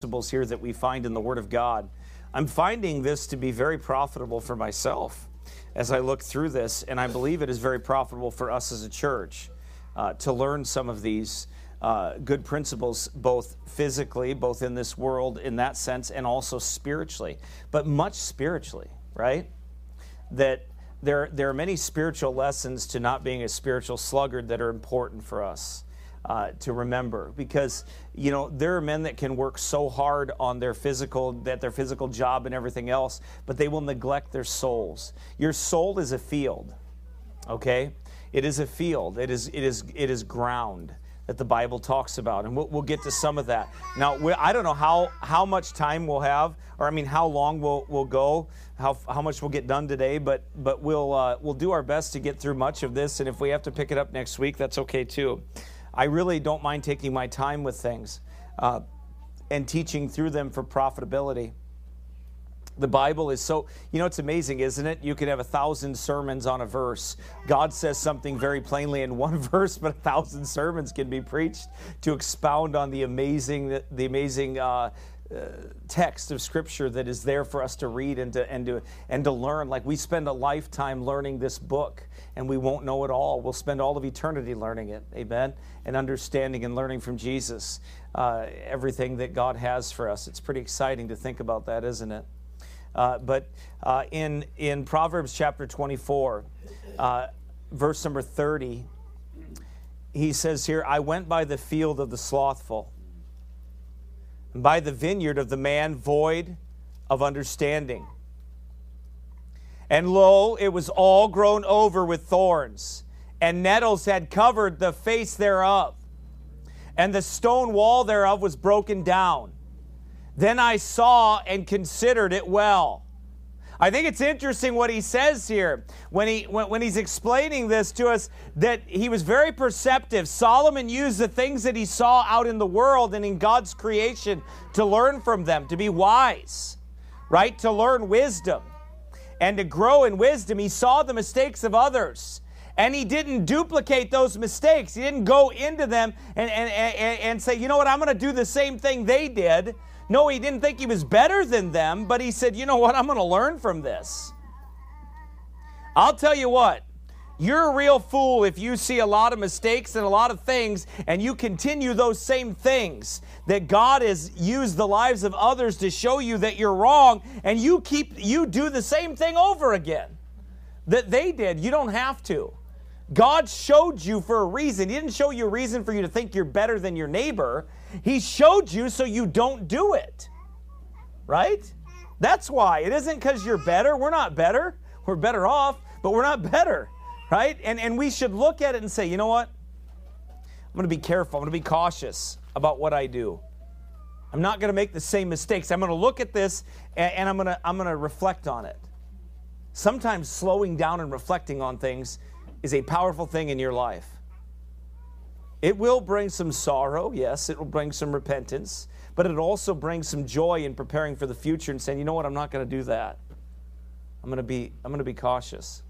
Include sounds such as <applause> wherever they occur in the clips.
principles here that we find in the Word of God. I'm finding this to be very profitable for myself as I look through this, and I believe it is very profitable for us as a church uh, to learn some of these uh, good principles, both physically, both in this world in that sense, and also spiritually, but much spiritually, right? That there, there are many spiritual lessons to not being a spiritual sluggard that are important for us uh, to remember because you know there are men that can work so hard on their physical that their physical job and everything else but they will neglect their souls your soul is a field okay it is a field it is it is it is ground that the Bible talks about, and we'll, we'll get to some of that. Now, I don't know how, how much time we'll have, or I mean, how long we'll, we'll go, how, how much we'll get done today, but, but we'll, uh, we'll do our best to get through much of this, and if we have to pick it up next week, that's okay too. I really don't mind taking my time with things uh, and teaching through them for profitability. The Bible is so, you know, it's amazing, isn't it? You could have a thousand sermons on a verse. God says something very plainly in <laughs> one verse, but a thousand sermons can be preached to expound on the amazing, the amazing uh, text of scripture that is there for us to read and to and to and to learn. Like we spend a lifetime learning this book and we won't know it all. We'll spend all of eternity learning it. Amen? And understanding and learning from jesus uh, everything that god has for us. It's pretty exciting to think about that isn't it? Uh, but uh, in in proverbs chapter 24 uh, verse number 30 he says here i went by the field of the slothful by the vineyard of the man void of understanding. And lo, it was all grown over with thorns, and nettles had covered the face thereof, and the stone wall thereof was broken down. Then I saw and considered it well. I think it's interesting what he says here when, he, when, when, he's explaining this to us that he was very perceptive. Solomon used the things that he saw out in the world and in God's creation to learn from them, to be wise, right? To learn wisdom and to grow in wisdom. He saw the mistakes of others and he didn't duplicate those mistakes. He didn't go into them and, and, and, and say, you know what, I'm going to do the same thing they did. No, he didn't think he was better than them, but he said, you know what, I'm going to learn from this. I'll tell you what, you're a real fool if you see a lot of mistakes and a lot of things and you continue those same things. That God has used the lives of others to show you that you're wrong and you keep you do the same thing over again. That they did. You don't have to. God showed you for a reason. He didn't show you a reason for you to think you're better than your neighbor. He showed you so you don't do it. Right? That's why. It isn't because you're better. We're not better. We're better off, but we're not better. Right? And, and we should look at it and say, you know what? I'm going to be careful. I'm going to be cautious about what I do. I'm not going to make the same mistakes. I'm going to look at this and, and I'm going to I'm going to reflect on it. Sometimes slowing down and reflecting on things is a powerful thing in your life. It will bring some sorrow, yes, it will bring some repentance, but it also brings some joy in preparing for the future and saying, you know what, I'm not going to do that. I'm going to be I'm going to be cautious.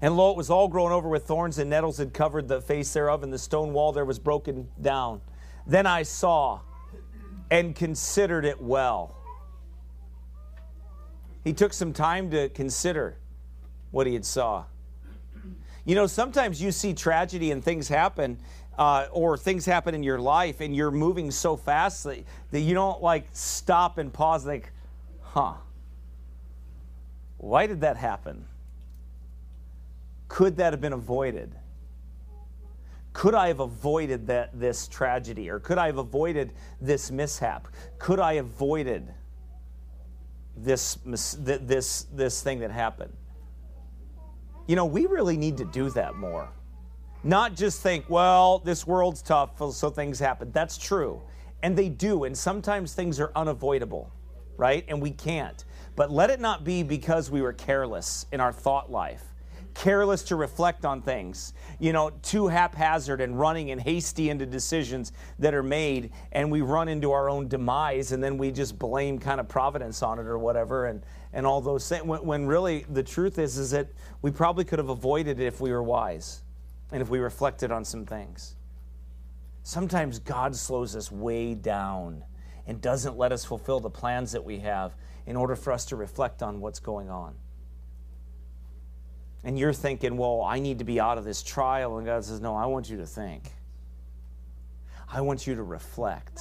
And lo, it was all grown over with thorns, and nettles had covered the face thereof, and the stone wall there was broken down. Then I saw and considered it well. He took some time to consider what he had saw. You know, sometimes you see tragedy and things happen, uh, or things happen in your life, and you're moving so fast that, that you don't like stop and pause, like, huh, why did that happen? Could that have been avoided? Could I have avoided that this tragedy, or could I have avoided this mishap? Could I have avoided this this this thing that happened? You know, we really need to do that more. Not just think, well, this world's tough, so things happen. That's true. And they do. And sometimes things are unavoidable, right? And we can't. But let it not be because we were careless in our thought life careless to reflect on things, you know, too haphazard and running and hasty into decisions that are made, and we run into our own demise, and then we just blame kind of providence on it or whatever, and and all those things. When, when really the truth is, is that we probably could have avoided it if we were wise, and if we reflected on some things. Sometimes God slows us way down and doesn't let us fulfill the plans that we have in order for us to reflect on what's going on. And you're thinking, well, I need to be out of this trial. And God says, no, I want you to think. I want you to reflect.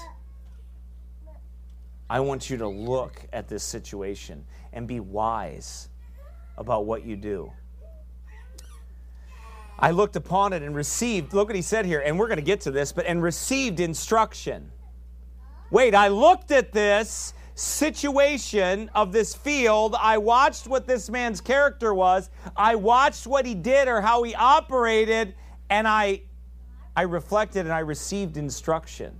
I want you to look at this situation and be wise about what you do. I looked upon it and received, look what he said here, and we're going to get to this, but and received instruction. Wait, I looked at this situation of this field. I watched what this man's character was. I watched what he did or how he operated, and I, I reflected and I received instruction.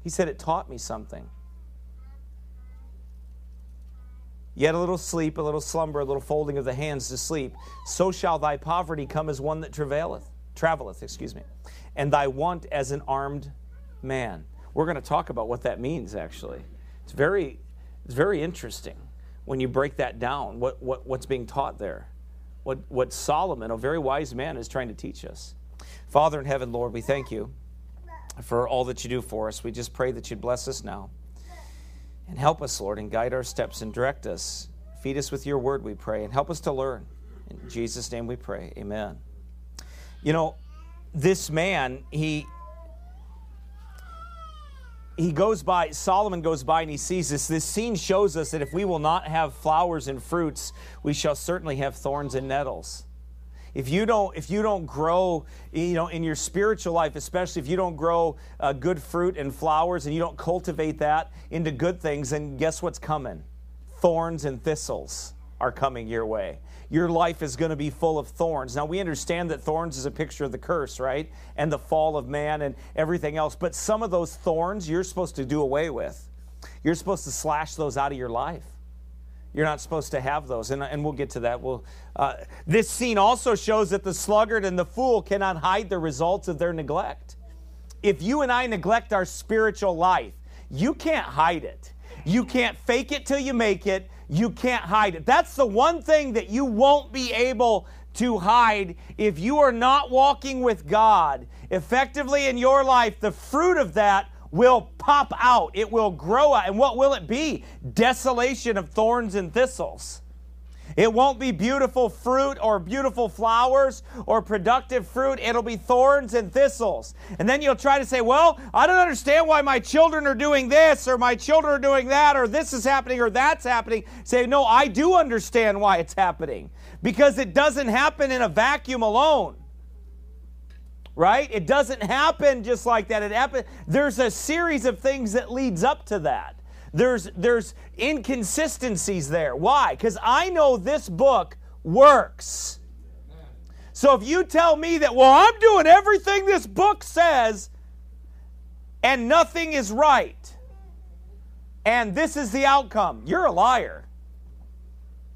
He said it taught me something. Yet a little sleep, a little slumber, a little folding of the hands to sleep. So shall thy poverty come as one that travaileth, traveleth, excuse me, and thy want as an armed man. We're going to talk about what that means, actually. It's very, it's very interesting when you break that down, what, what, what's being taught there. What, what Solomon, a very wise man, is trying to teach us. Father in heaven, Lord, we thank you for all that you do for us. We just pray that you'd bless us now. And help us, Lord, and guide our steps and direct us. Feed us with your word, we pray, and help us to learn. In Jesus' name we pray. Amen. You know, this man, he he goes by, Solomon goes by and he sees this. This scene shows us that if we will not have flowers and fruits, we shall certainly have thorns and nettles if you don't if you don't grow you know in your spiritual life especially if you don't grow uh, good fruit and flowers and you don't cultivate that into good things then guess what's coming? Thorns and thistles are coming your way. Your life is going to be full of thorns. Now we understand that thorns is a picture of the curse right? And the fall of man and everything else. But some of those thorns you're supposed to do away with. You're supposed to slash those out of your life you're not supposed to have those, and, and we'll get to that. We'll, uh, this scene also shows that the sluggard and the fool cannot hide the results of their neglect. If you and I neglect our spiritual life, you can't hide it. You can't fake it till you make it. You can't hide it. That's the one thing that you won't be able to hide if you are not walking with God effectively in your life. The fruit of that will pop out, it will grow out. And what will it be? Desolation of thorns and thistles. It won't be beautiful fruit or beautiful flowers or productive fruit. It'll be thorns and thistles. And then you'll try to say, Well, I don't understand why my children are doing this or my children are doing that or this is happening or that's happening. Say, No, I do understand why it's happening because it doesn't happen in a vacuum alone right? It doesn't happen just like that. It happens. There's a series of things that leads up to that. There's there's inconsistencies there. Why? Because I know this book works. So if you tell me that, well, I'm doing everything this book says, and nothing is right, and this is the outcome, you're a liar.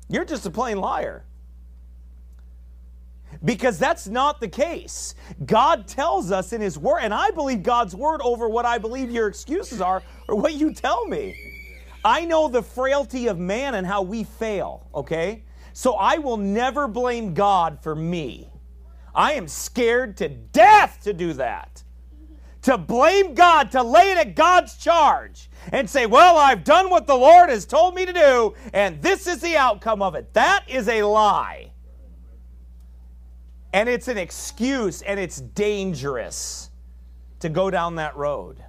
You're just a plain liar because that's not the case. God tells us in His Word, and I believe God's Word over what I believe your excuses are or what you tell me. I know the frailty of man and how we fail, okay? So I will never blame God for me. I am scared to death to do that. To blame God, to lay it at God's charge and say, Well, I've done what the Lord has told me to do, and this is the outcome of it. That is a lie. And it's an excuse and it's dangerous to go down that road.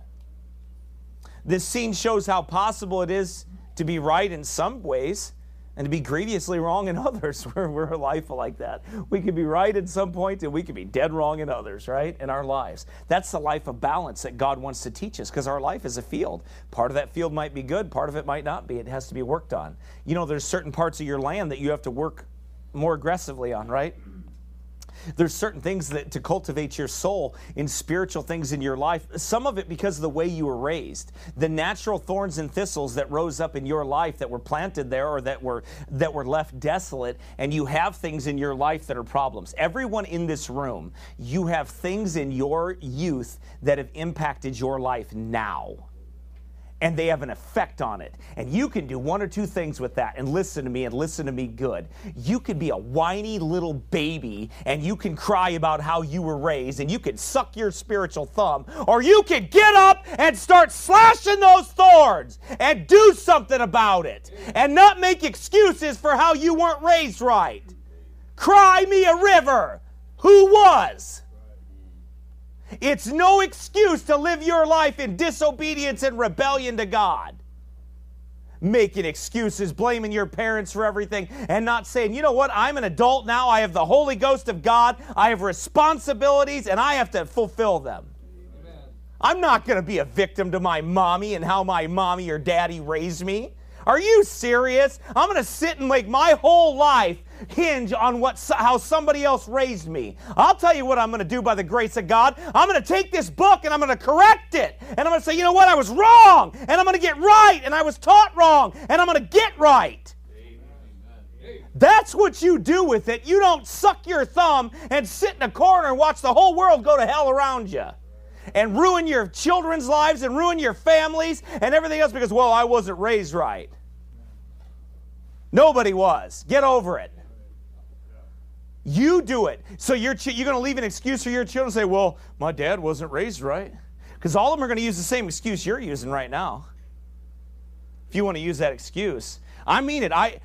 This scene shows how possible it is to be right in some ways and to be grievously wrong in <laughs> others. We're, we're a life like that. We can be right at some point and we can be dead wrong in others, right? In our lives. That's the life of balance that God wants to teach us because our life is a field. Part of that field might be good, part of it might not be. It has to be worked on. You know, there's certain parts of your land that you have to work more aggressively on, right? There's certain things that to cultivate your soul in spiritual things in your life. Some of it because of the way you were raised. The natural thorns and thistles that rose up in your life that were planted there or that were that were left desolate and you have things in your life that are problems. Everyone in this room, you have things in your youth that have impacted your life now. And they have an effect on it. And you can do one or two things with that. And listen to me and listen to me good. You can be a whiny little baby and you can cry about how you were raised and you can suck your spiritual thumb, or you can get up and start slashing those thorns and do something about it and not make excuses for how you weren't raised right. Cry me a river. Who was? It's no excuse to live your life in disobedience and rebellion to God. Making excuses, blaming your parents for everything, and not saying, you know what, I'm an adult now. I have the Holy Ghost of God. I have responsibilities, and I have to fulfill them. Amen. I'm not going to be a victim to my mommy and how my mommy or daddy raised me. Are you serious? I'm going to sit and make my whole life hinge on what how somebody else raised me. I'll tell you what I'm going to do by the grace of God. I'm going to take this book and I'm going to correct it. And I'm going to say, "You know what? I was wrong." And I'm going to get right and I was taught wrong and I'm going to get right. That's what you do with it. You don't suck your thumb and sit in a corner and watch the whole world go to hell around you and ruin your children's lives and ruin your families and everything else because, well, I wasn't raised right. Nobody was. Get over it. You do it. So you're, you're going to leave an excuse for your children say, well, my dad wasn't raised right. Because all of them are going to use the same excuse you're using right now. If you want to use that excuse. I mean it. I,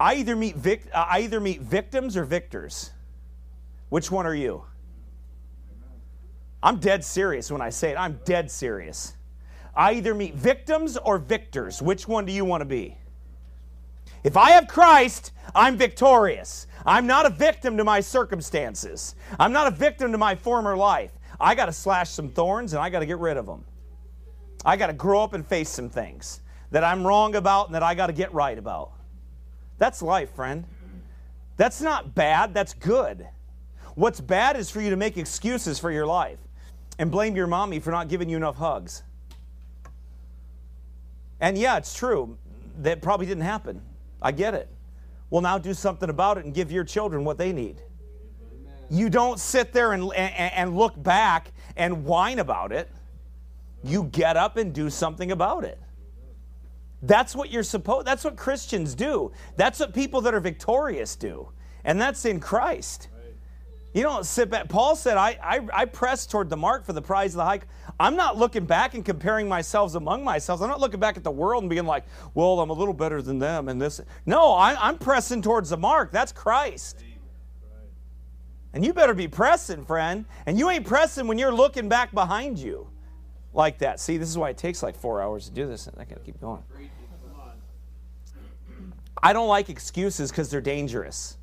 I, either, meet vic, I either meet victims or victors. Which one are you? I'm dead serious when I say it. I'm dead serious. I either meet victims or victors. Which one do you want to be? If I have Christ, I'm victorious. I'm not a victim to my circumstances. I'm not a victim to my former life. I got to slash some thorns and I got to get rid of them. I got to grow up and face some things that I'm wrong about and that I got to get right about. That's life, friend. That's not bad, that's good. What's bad is for you to make excuses for your life and blame your mommy for not giving you enough hugs. And yeah, it's true. That probably didn't happen. I get it. Well, now do something about it and give your children what they need. You don't sit there and, and, and look back and whine about it. You get up and do something about it. That's what you're supposed that's what Christians do. That's what people that are victorious do. And that's in Christ. You don't sit back. Paul said, I, I, I press toward the mark for the prize of the high. I'm not looking back and comparing myself among myself. I'm not looking back at the world and being like, well, I'm a little better than them and this. No, I, I'm pressing towards the mark. That's Christ. And you better be pressing, friend. And you ain't pressing when you're looking back behind you like that. See, this is why it takes like four hours to do this. I gotta keep going. I don't like excuses because they're dangerous.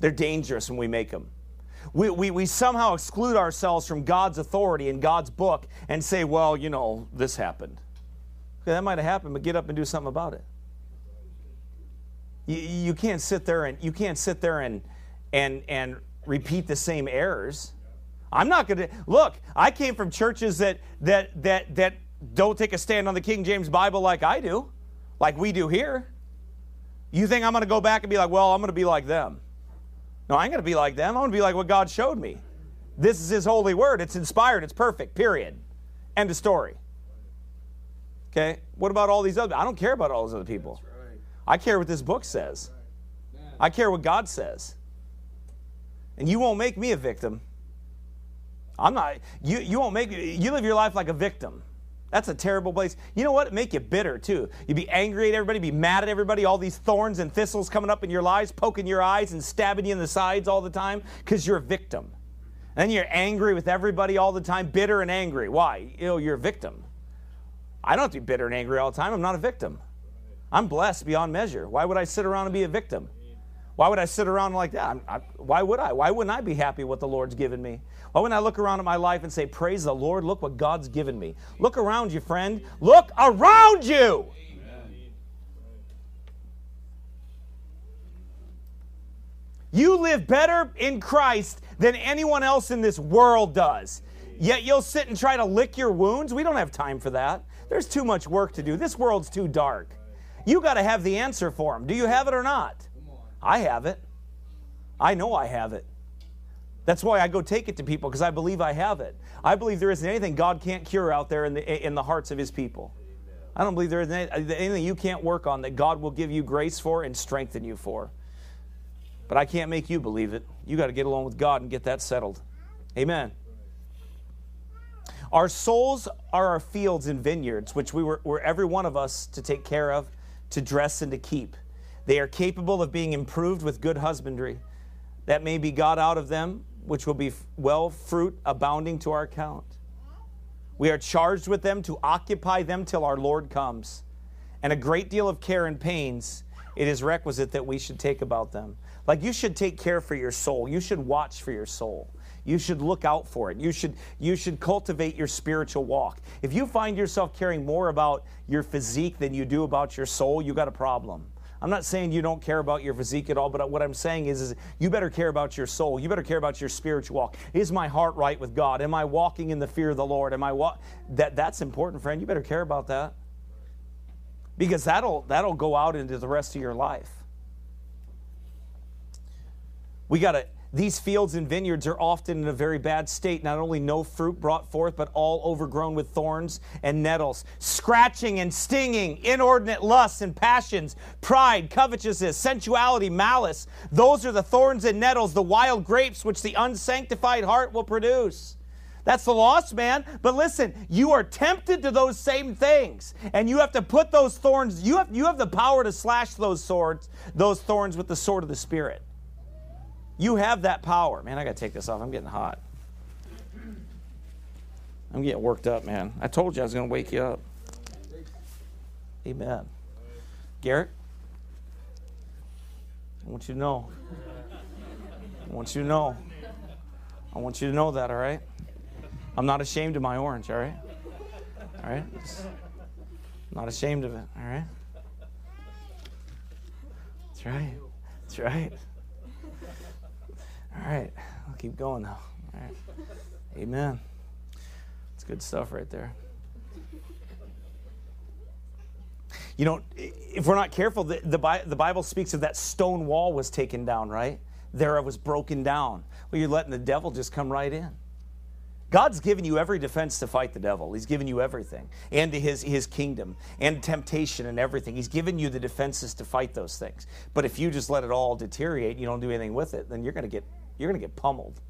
They're dangerous when we make them. We, we, we somehow exclude ourselves from God's authority and God's book and say, well, you know, this happened. Okay, that might have happened, but get up and do something about it. You, you can't sit there and you can't sit there and and and repeat the same errors. I'm not going to look. I came from churches that that that that don't take a stand on the King James Bible like I do, like we do here. You think I'm going to go back and be like, well, I'm going to be like them? No, I ain't going to be like them. I'm going to be like what God showed me. This is His holy word. It's inspired. It's perfect. Period. End of story. Okay? What about all these other? I don't care about all those other people. I care what this book says. I care what God says. And you won't make me a victim. I'm not. You, you won't make. You live your life like a victim. That's a terrible place. You know what? It make you bitter too. You'd be angry at everybody, be mad at everybody, all these thorns and thistles coming up in your lives, poking your eyes and stabbing you in the sides all the time because you're a victim. And you're angry with everybody all the time, bitter and angry. Why? You know, you're a victim. I don't have to be bitter and angry all the time. I'm not a victim. I'm blessed beyond measure. Why would I sit around and be a victim? Why would I sit around like that? I, why would I? Why wouldn't I be happy what the Lord's given me? Why wouldn't I look around at my life and say, Praise the Lord, look what God's given me? Look around you, friend. Look around you. You live better in Christ than anyone else in this world does. Yet you'll sit and try to lick your wounds. We don't have time for that. There's too much work to do. This world's too dark. You got to have the answer for them. Do you have it or not? I have it. I know I have it. That's why I go take it to people because I believe I have it. I believe there isn't anything God can't cure out there in the, in the hearts of His people. I don't believe there is uh, anything you can't work on that God will give you grace for and strengthen you for. But I can't make you believe it. You got to get along with God and get that settled. Amen. Our souls are our fields and vineyards, which we were, were every one of us to take care of, to dress, and to keep. They are capable of being improved with good husbandry. That may be got out of them, which will be well fruit abounding to our account. We are charged with them to occupy them till our Lord comes. And a great deal of care and pains it is requisite that we should take about them. Like you should take care for your soul. You should watch for your soul. You should look out for it. You should, you should cultivate your spiritual walk. If you find yourself caring more about your physique than you do about your soul, you got a problem. I'm not saying you don't care about your physique at all, but what I'm saying is, is you better care about your soul. You better care about your spiritual walk. Is my heart right with God? Am I walking in the fear of the Lord? Am I wa- that that's important, friend. You better care about that. Because that'll that'll go out into the rest of your life. We got to these fields and vineyards are often in a very bad state, not only no fruit brought forth, but all overgrown with thorns and nettles, scratching and stinging, inordinate lusts and passions, pride, covetousness, sensuality, malice. Those are the thorns and nettles, the wild grapes which the unsanctified heart will produce. That's the lost man. But listen, you are tempted to those same things. And you have to put those thorns, you have, you have the power to slash those swords, those thorns with the sword of the Spirit. You have that power. Man, I got to take this off. I'm getting hot. I'm getting worked up, man. I told you I was going to wake you up. Amen. Garrett, I want you to know. I want you to know. I want you to know that, all right? I'm not ashamed of my orange, all right? All right? Not ashamed of it, all right? That's right. That's right. All right, I'll keep going now. All right. Amen. It's good stuff right there. You know, if we're not careful, the, the, the Bible speaks of that stone wall was taken down, right? There it was broken down. Well, you're letting the devil just come right in. God's given you every defense to fight the devil. He's given you everything and his, his kingdom and temptation and everything. He's given you the defenses to fight those things. But if you just let it all deteriorate, you don't do anything with it, then you're going to get you're going to get pummeled.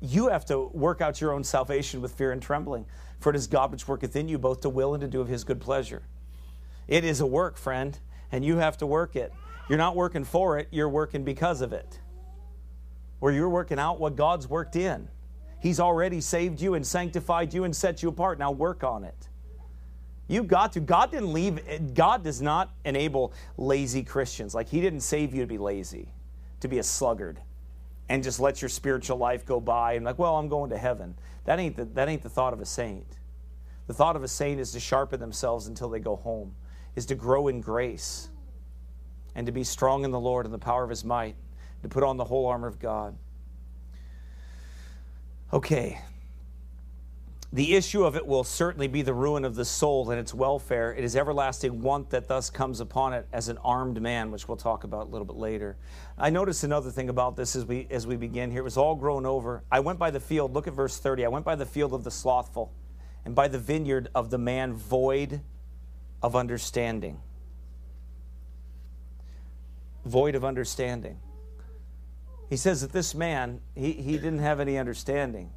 You have to work out your own salvation with fear and trembling, for it is God which worketh in you both to will and to do of his good pleasure. It is a work, friend, and you have to work it. You're not working for it, you're working because of it. Where you're working out what God's worked in. He's already saved you and sanctified you and set you apart. Now work on it. You've got to. God didn't leave, God does not enable lazy Christians. Like, He didn't save you to be lazy, to be a sluggard and just let your spiritual life go by and like, well, I'm going to heaven. That ain't the, that ain't the thought of a saint. The thought of a saint is to sharpen themselves until they go home, is to grow in grace and to be strong in the Lord and the power of his might, to put on the whole armor of God. Okay, the issue of it will certainly be the ruin of the soul and its welfare. It is everlasting want that thus comes upon it as an armed man, which we'll talk about a little bit later. I noticed another thing about this as we as we begin here. It was all grown over. I went by the field. Look at verse 30. I went by the field of the slothful, and by the vineyard of the man void of understanding. Void of understanding. He says that this man, he, he didn't have any understanding.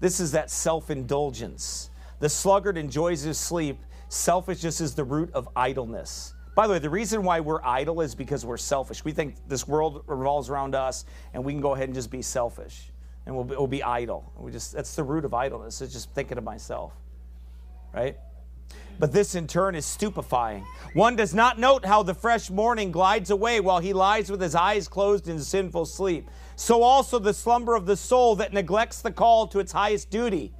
This is that self indulgence. The sluggard enjoys his sleep. Selfishness is the root of idleness. By the way, the reason why we're idle is because we're selfish. We think this world revolves around us, and we can go ahead and just be selfish, and we'll be, we'll be idle. We just that's the root of idleness. It's just thinking of myself, right? But this in turn is stupefying. One does not note how the fresh morning glides away while he lies with his eyes closed in sinful sleep. So also the slumber of the soul that neglects the call to its highest duty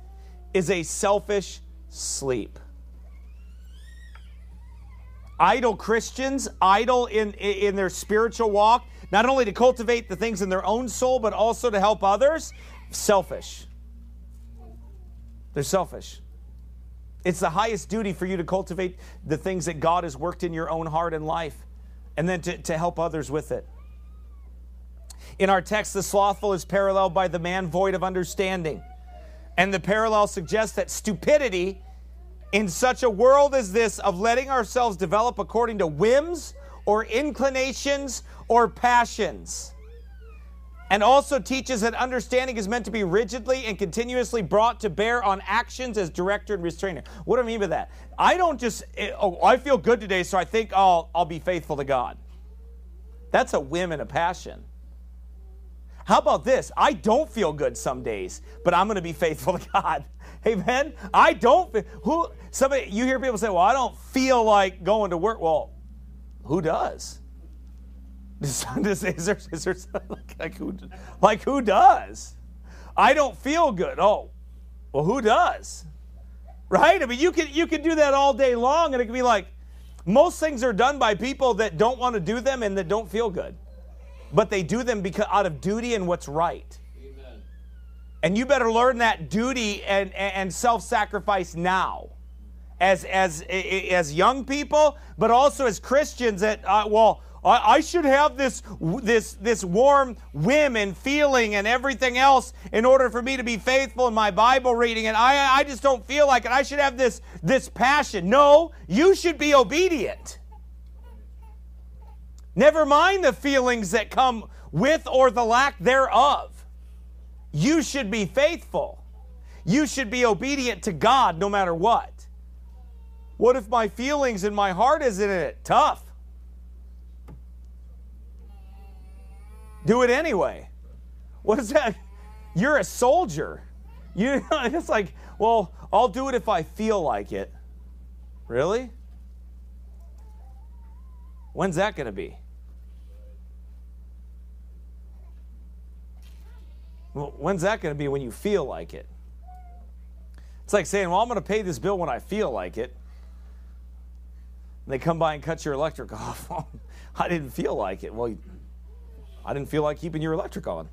is a selfish sleep. Idle Christians, idle in, in their spiritual walk, not only to cultivate the things in their own soul, but also to help others, selfish. They're selfish. It's the highest duty for you to cultivate the things that God has worked in your own heart and life, and then to, to help others with it. In our text, the slothful is paralleled by the man void of understanding. And the parallel suggests that stupidity in such a world as this of letting ourselves develop according to whims or inclinations or passions. And also teaches that understanding is meant to be rigidly and continuously brought to bear on actions as director and restrainer. What do I mean by that? I don't just, eh, oh, I feel good today, so I think I'll, I'll be faithful to God. That's a whim and a passion. How about this? I don't feel good some days, but I'm going to be faithful to God. <laughs> Amen. I don't. Who? Somebody. You hear people say, "Well, I don't feel like going to work." Well, who does? <laughs> is there, is there like, <laughs> like, who, like who does? I don't feel good. Oh, well, who does? Right? I mean, you can you can do that all day long, and it can be like most things are done by people that don't want to do them and that don't feel good, but they do them because out of duty and what's right. Amen. And you better learn that duty and and self-sacrifice now as as as young people, but also as Christians. That uh, well, I, should have this, this, this warm whim and feeling and everything else in order for me to be faithful in my Bible reading. And I, I just don't feel like it. I should have this, this passion. No, you should be obedient. Never mind the feelings that come with or the lack thereof. You should be faithful. You should be obedient to God no matter what. What if my feelings and my heart isn't in it? Tough. do it anyway. What is that? You're a soldier. You <laughs> it's like, well, I'll do it if I feel like it. Really? When's that going to be? Well, when's that going to be when you feel like it? It's like saying, well, I'm going to pay this bill when I feel like it. And they come by and cut your electric <laughs> off. I didn't feel like it. Well, I didn't feel like keeping your electric on.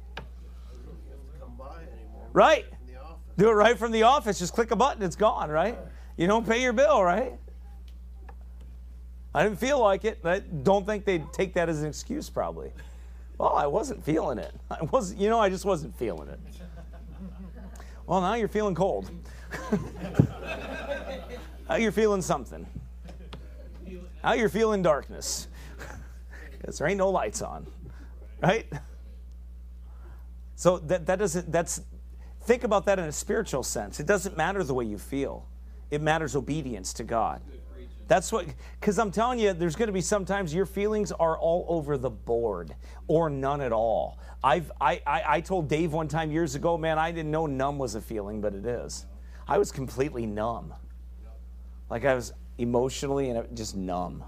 Right. Do it right from the office. Just click a button, it's gone, right? You don't pay your bill, right? I didn't feel like it. I don't think they'd take that as an excuse, probably. Well, I wasn't feeling it. I was, you know, I just wasn't feeling it. <laughs> Well, now you're feeling cold. <laughs> now you're feeling something. Now you're feeling darkness. <laughs> Because there ain't no lights on right? So that, that doesn't, that's, think about that in a spiritual sense. It doesn't matter the way you feel, it matters obedience to God. That's what, because I'm telling you, there's going to be sometimes your feelings are all over the board or none at all. I've, I, I, I told Dave one time years ago, man, I didn't know numb was a feeling, but it is. I was completely numb. Like I was emotionally and just numb.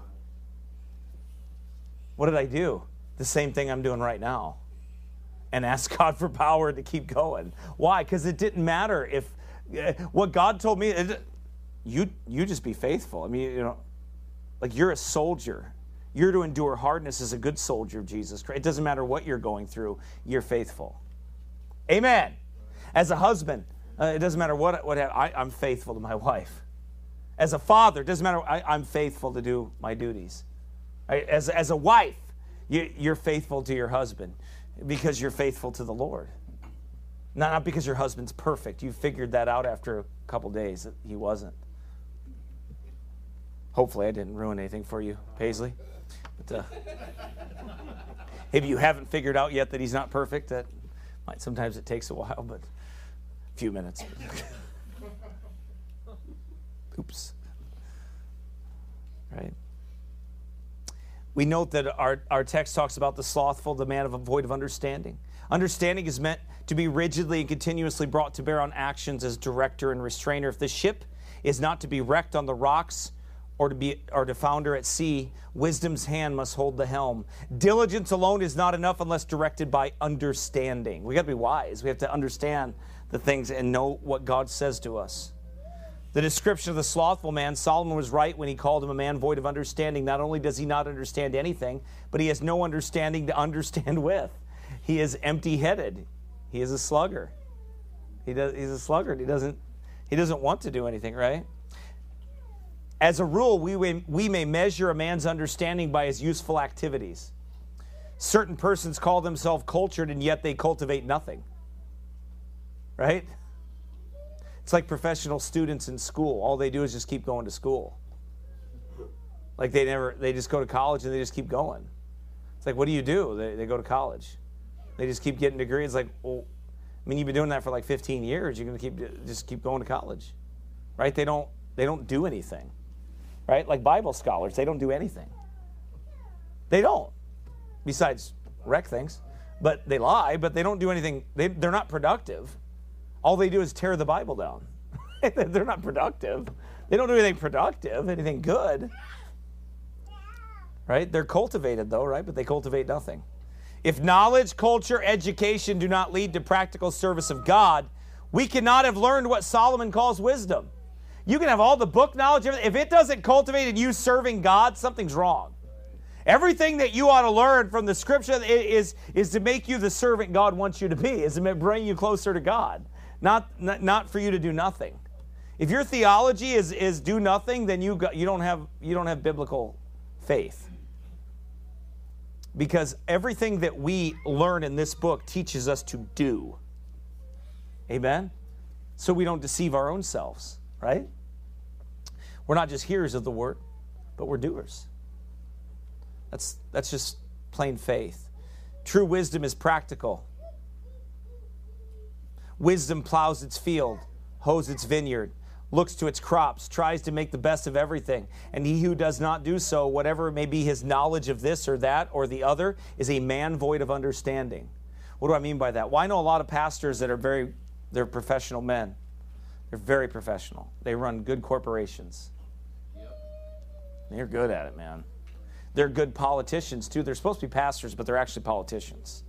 What did I do? the same thing I'm doing right now and ask <laughs> God for power to keep going. Why? Because it didn't matter if uh, what God told me. It, you you just be faithful. I mean, you know, like you're a soldier. You're to endure hardness as a good soldier of Jesus Christ. It doesn't matter what you're going through. You're faithful. Amen. As a husband, uh, it doesn't matter what what I, I'm faithful to my wife. As a father, it doesn't matter. I, am faithful to do my duties. As as a wife, you, are faithful to your husband because you're faithful to the Lord. Not, not because your husband's perfect. You figured that out after a couple days that he wasn't. Hopefully, I didn't ruin anything for you, Paisley. But uh, <laughs> if you haven't figured out yet that he's not perfect, that might sometimes it takes a while, but a few minutes. <laughs> Oops. Right? We note that our, our text talks about the slothful, the man of a void of understanding. Understanding is meant to be rigidly and continuously brought to bear on actions as director and restrainer. If the ship is not to be wrecked on the rocks or to be or to founder at sea, wisdom's hand must hold the helm. Diligence alone is not enough unless directed by understanding. We got to be wise. We have to understand the things and know what God says to us. The description of the slothful man, Solomon was right when he called him a man void of understanding. Not only does he not understand anything, but he has no understanding to understand with. He is empty headed. He is a slugger. He does, he's a sluggard. He doesn't, he doesn't want to do anything, right? As a rule, we, we may measure a man's understanding by his useful activities. Certain persons call themselves cultured, and yet they cultivate nothing. Right? It's like professional students in school. All they do is just keep going to school. Like they never, they just go to college and they just keep going. It's like, what do you do? They, they go to college. They just keep getting degrees. It's like, well, I mean, you've been doing that for like 15 years. You're going to keep just keep going to college, right? They don't they don't do anything, right? Like Bible scholars, they don't do anything. They don't, besides wreck things. But they lie. But they don't do anything. They they're not productive. All they do is tear the Bible down. <laughs> they're not productive. They don't do anything productive, anything good right? They're cultivated though, right? But they cultivate nothing. If knowledge, culture, education do not lead to practical service of God, we cannot have learned what Solomon calls wisdom. You can have all the book knowledge, if it doesn't cultivate in you serving God, something's wrong. Everything that you ought to learn from the scripture is, is to make you the servant God wants you to be, is to bring you closer to God, not, not, not for you to do nothing. If your theology is, is do nothing, then you, you, don't have, you don't have biblical faith because everything that we learn in this book teaches us to do. Amen? So we don't deceive our own selves, right? We're not just hearers of the word, but we're doers. That's, that's just plain faith. True wisdom is practical. Wisdom plows its field, hoes its vineyard, looks to its crops, tries to make the best of everything. And he who does not do so, whatever may be his knowledge of this or that or the other, is a man void of understanding. What do I mean by that? Well, I know a lot of pastors that are very, they're professional men. They're very professional. They run good corporations. They're good at it, man. They're good politicians too. They're supposed to be pastors, but they're actually politicians.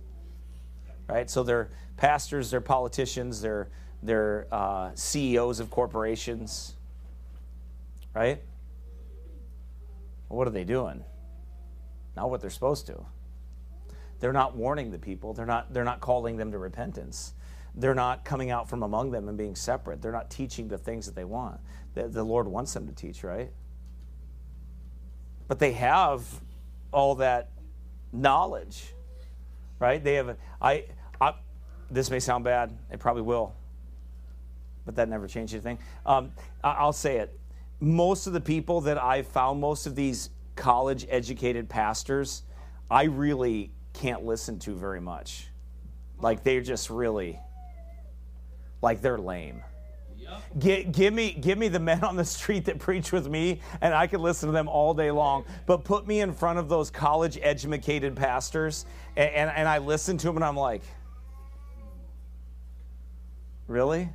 Right? So they're pastors, they're politicians, they're they're uh, CEOs of corporations, right? Well, what are they doing? Not what they're supposed to. They're not warning the people. They're not, they're not calling them to repentance. They're not coming out from among them and being separate. They're not teaching the things that they want. The, the Lord wants them to teach, right? But they have all that knowledge, right? They have, I, I this may sound bad. It probably will but that never changed anything. Um, I'll say it. Most of the people that I've found, most of these college educated pastors, I really can't listen to very much. Like they're just really, like they're lame. Give, give, me, give me the men on the street that preach with me, and I can listen to them all day long. But put me in front of those college educated pastors, and, and, and I listen to them, and I'm like, really?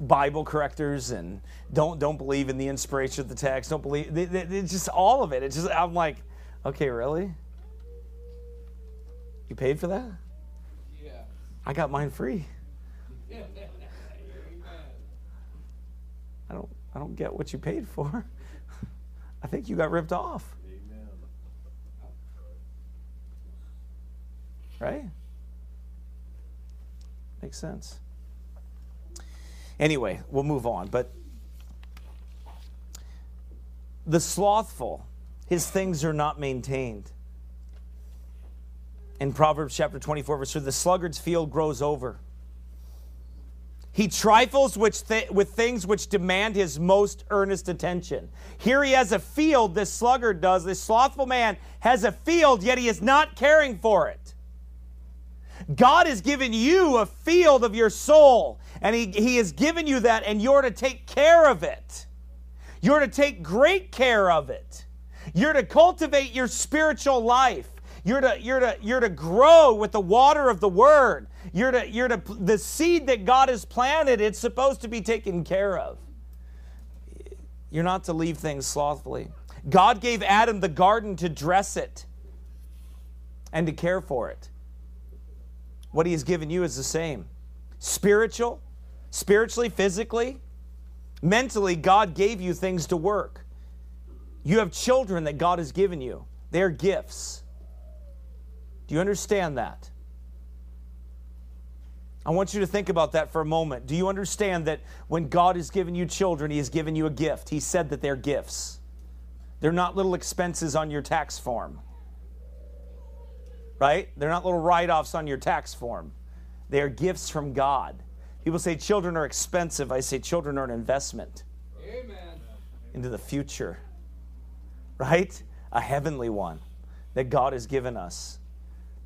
Bible correctors and don't don't believe in the inspiration of the text. Don't believe it's just all of it. It's just I'm like, okay, really? You paid for that? Yeah. I got mine free. <laughs> I don't I don't get what you paid for. <laughs> I think you got ripped off. Right? Makes sense. Anyway, we'll move on. But the slothful, his things are not maintained. In Proverbs chapter 24, verse 3, the sluggard's field grows over. He trifles with, th- with things which demand his most earnest attention. Here he has a field, this sluggard does. This slothful man has a field, yet he is not caring for it. God has given you a field of your soul, and He, he has given you that, and you're to take care of it. You're to take great care of it. You're to cultivate your spiritual life. You're to, you're to, you're to grow with the water of the word. You're to, you're to, the seed that God has planted, it's supposed to be taken care of. You're not to leave things slothfully. God gave Adam the garden to dress it and to care for it. What He has given you is the same spiritual, spiritually, physically, mentally, God gave you things to work. You have children that God has given you, they're gifts. Do you understand that? I want you to think about that for a moment. Do you understand that when God has given you children, He has given you a gift? He said that they're gifts. They're not little expenses on your tax form right? They're not little write offs on your tax form. They are gifts from God. People say children are expensive. I say children are an investment Amen. into the future, right? A heavenly one that God has given us.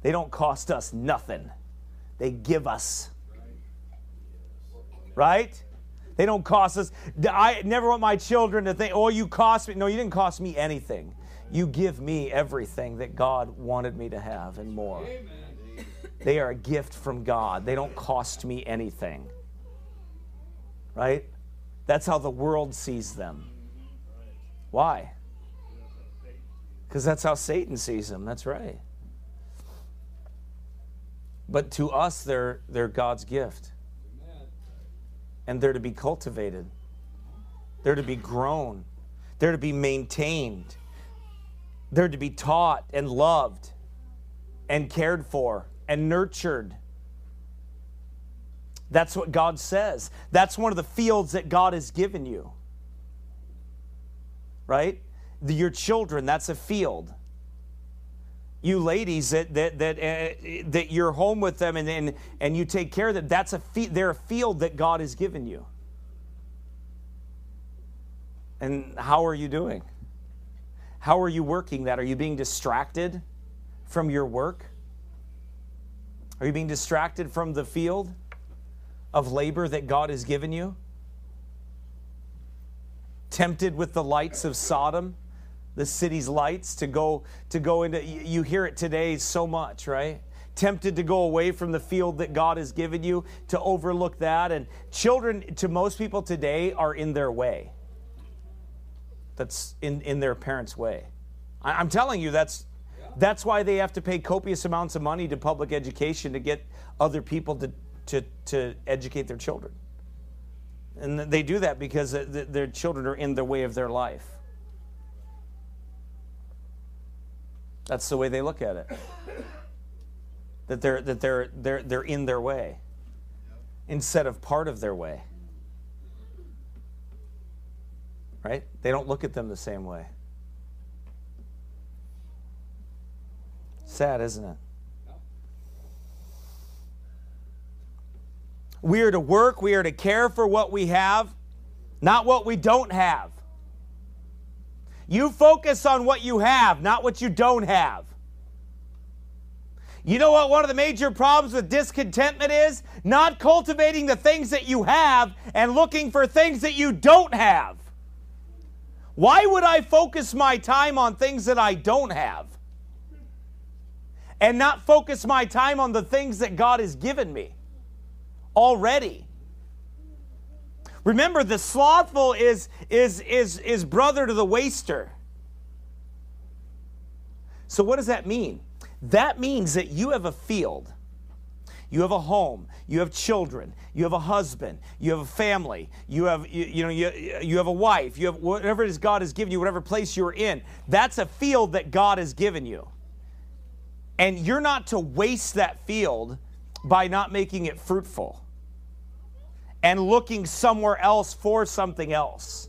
They don't cost us nothing, they give us. Right? They don't cost us. I never want my children to think, oh, you cost me. No, you didn't cost me anything. You give me everything that God wanted me to have and more. They are a gift from God. They don't cost me anything. Right? That's how the world sees them. Why? Because that's how Satan sees them. That's right. But to us, they're, they're God's gift. And they're to be cultivated, they're to be grown, they're to be maintained, they're to be taught and loved and cared for and nurtured. That's what God says. That's one of the fields that God has given you. Right? The- your children, that's a field. You ladies that that that uh, that you're home with them and, and and you take care of them. That's a fe- they're a field that God has given you. And how are you doing? How are you working that? Are you being distracted from your work? Are you being distracted from the field of labor that God has given you? Tempted with the lights of Sodom, the city's lights to go to go into you hear it today so much, right? Tempted to go away from the field that God has given you, to overlook that and children to most people today are in their way that's in, in their parents' way. I, I'm telling you, that's that's why they have to pay copious amounts of money to public education to get other people to, to, to educate their children. And they do that because uh, th- their children are in the way of their life. That's the way they look at it. That they're, that they're, they're, they're in their way instead of part of their way. Right? They don't look at them the same way. Sad, isn't it? We are to work, we are to care for what we have, not what we don't have. You focus on what you have, not what you don't have. You know what one of the major problems with discontentment is? Not cultivating the things that you have and looking for things that you don't have. Why would I focus my time on things that I don't have? And not focus my time on the things that God has given me already. Remember, the slothful is, is, is, is brother to the waster. So, what does that mean? That means that you have a field, you have a home, you have children, you have a husband, you have a family, you have you, you know you, you have a wife, you have whatever it is God has given you, whatever place you're in. That's a field that God has given you. And you're not to waste that field by not making it fruitful and looking somewhere else for something else.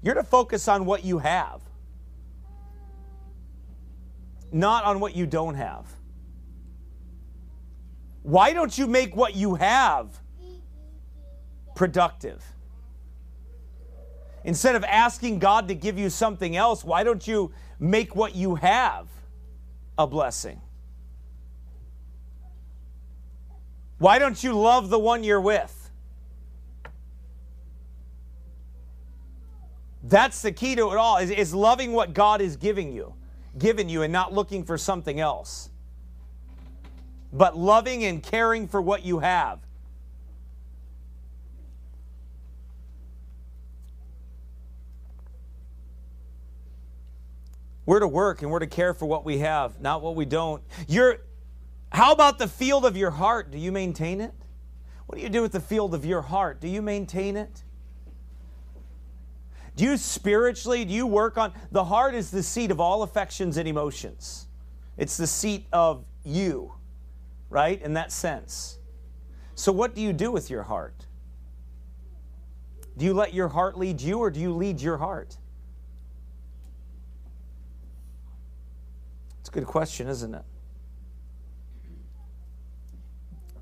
You're to focus on what you have, not on what you don't have. Why don't you make what you have productive? Instead of asking God to give you something else, why don't you make what you have a blessing? Why don't you love the one you're with? That's the key to it all is, is loving what God is giving you, given you, and not looking for something else. But loving and caring for what you have. We're to work and we're to care for what we have, not what we don't. You're how about the field of your heart? Do you maintain it? What do you do with the field of your heart? Do you maintain it? Do you spiritually, do you work on the heart is the seat of all affections and emotions. It's the seat of you, right? In that sense. So what do you do with your heart? Do you let your heart lead you or do you lead your heart? It's a good question, isn't it?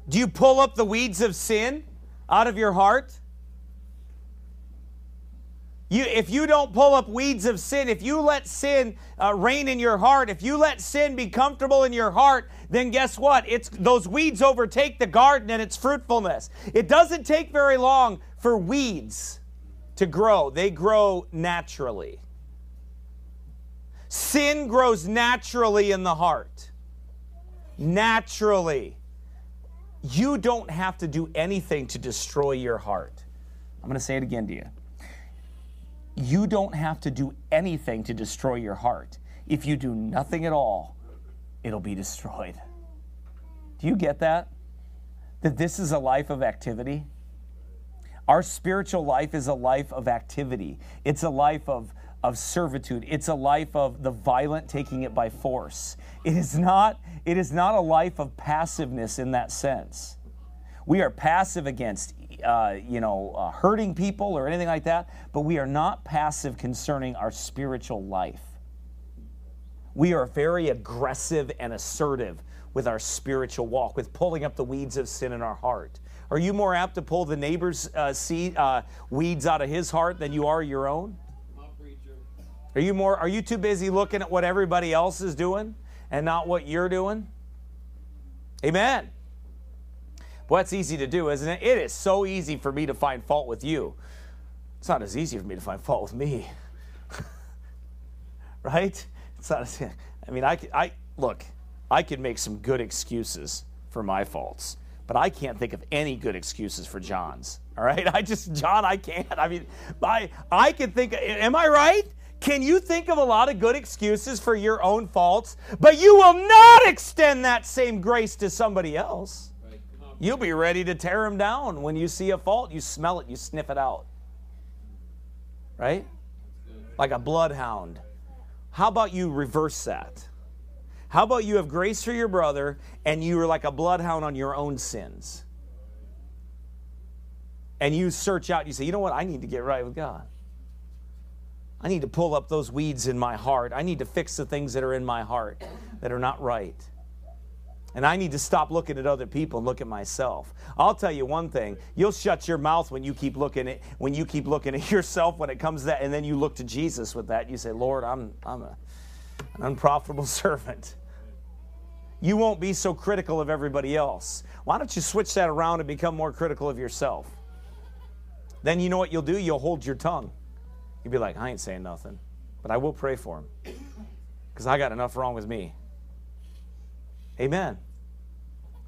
Do you pull up the weeds of sin out of your heart? You, if you don't pull up weeds of sin, if you let sin uh, reign in your heart, if you let sin be comfortable in your heart, then guess what? It's those weeds overtake the garden and its fruitfulness. It doesn't take very long for weeds to grow. They grow naturally. Sin grows naturally in the heart. Naturally. You don't have to do anything to destroy your heart. I'm going to say it again to you you don't have to do anything to destroy your heart. If you do nothing at all, it'll be destroyed. Do you get that? That this is a life of activity? Our spiritual life is a life of activity. It's a life of, of servitude. It's a life of the violent taking it by force. It is not, it is not a life of passiveness in that sense. We are passive against uh, you know, uh, hurting people or anything like that, but we are not passive concerning our spiritual life. We are very aggressive and assertive with our spiritual walk, with pulling up the weeds of sin in our heart. Are you more apt to pull the neighbor's uh, seed, uh, weeds out of his heart than you are your own? Are you more? Are you too busy looking at what everybody else is doing and not what you're doing? Amen. Well, that's easy to do, isn't it? It is so easy for me to find fault with you. It's not as easy for me to find fault with me. <laughs> right? It's not as, I mean, I, I look, I can make some good excuses for my faults, but I can't think of any good excuses for John's. All right? <laughs> I just, John, I can't. I mean, I, I can think, am I right? Can you think of a lot of good excuses for your own faults, but you will not extend that same grace to somebody else? You'll be ready to tear him down. When you see a fault, you smell it, you sniff it out. Right? Like a bloodhound. How about you reverse that? How about you have grace for your brother and you are like a bloodhound on your own sins? And you search out, you say, you know what? I need to get right with God. I need to pull up those weeds in my heart. I need to fix the things that are in my heart that are not right. And I need to stop looking at other people and look at myself. I'll tell you one thing: you'll shut your mouth when you keep looking at when you keep looking at <laughs> yourself when it comes to that, and then you look to Jesus with that. You say, "Lord, I'm I'm a, an unprofitable <laughs> servant." You won't be so critical of everybody else. Why don't you switch that around and become more critical of yourself? Then you know what you'll do? You'll hold your tongue. You'll be like, "I ain't saying nothing," but I will pray for him because I got enough wrong with me. Amen.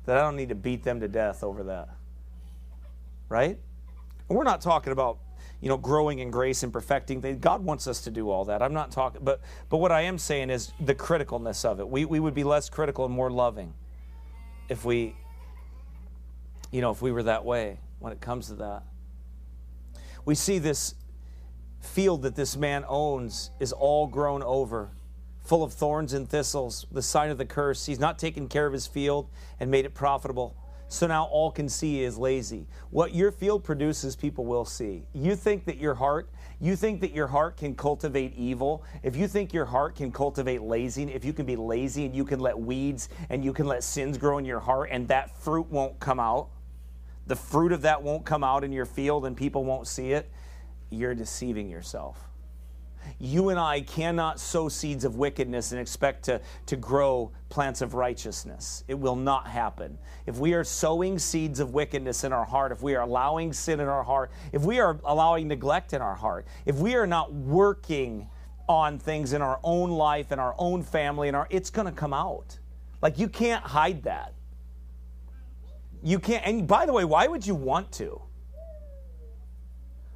That I don't need to beat them to death over that. Right? And we're not talking about you know growing in grace and perfecting god wants us to do all that i'm not talking but but what i am saying is the criticalness of it we, we would be less critical and more loving if we you know if we were that way when it comes to that we see this field that this man owns is all grown over full of thorns and thistles, the sign of the curse. He's not taken care of his field and made it profitable. So now all can see is lazy. What your field produces, people will see. You think that your heart, you think that your heart can cultivate evil. If you think your heart can cultivate laziness, if you can be lazy and you can let weeds and you can let sins grow in your heart and that fruit won't come out, the fruit of that won't come out in your field and people won't see it, you're deceiving yourself you and I cannot sow seeds of wickedness and expect to, to grow plants of righteousness. It will not happen. If we are sowing seeds of wickedness in our heart, if we are allowing sin in our heart, if we are allowing neglect in our heart, if we are not working on things in our own life and our own family and our it's going to come out. Like you can't hide that. You can't and by the way, why would you want to?